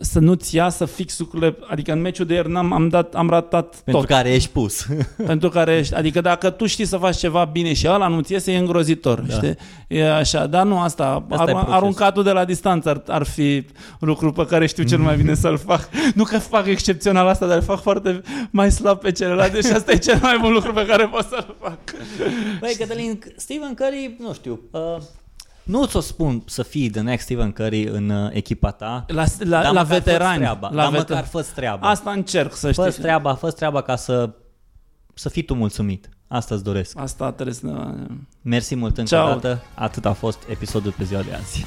să nu-ți iasă fix lucrurile, adică în meciul de ieri n-am, am, dat, am ratat Pentru tot. care ești pus. Pentru care ești, adică dacă tu știi să faci ceva bine și ăla nu-ți iese, e îngrozitor, Da. știi? E așa, dar nu asta, Asta e ar, procesul. aruncatul de la distanță ar, ar fi lucru pe care știu cel mai bine să-l fac. Nu că fac excepțional asta, dar îl fac foarte mai slab pe celălalt, deci asta e cel mai bun lucru pe care pot să-l fac. Băi, Cătălin, Stephen Curry, nu știu, uh, nu ți-o spun să fii the next Stephen Curry în uh, echipa ta, La, la, dar la măcar fă-ți veterani. treaba, la dar veter- măcar fă treaba. Asta încerc să fă știi. treaba, fă treaba ca să, să fii tu mulțumit. Asta îți doresc. Asta trebuie să... Mersi mult încă Ciao. o dată. Atât a fost episodul pe ziua de azi.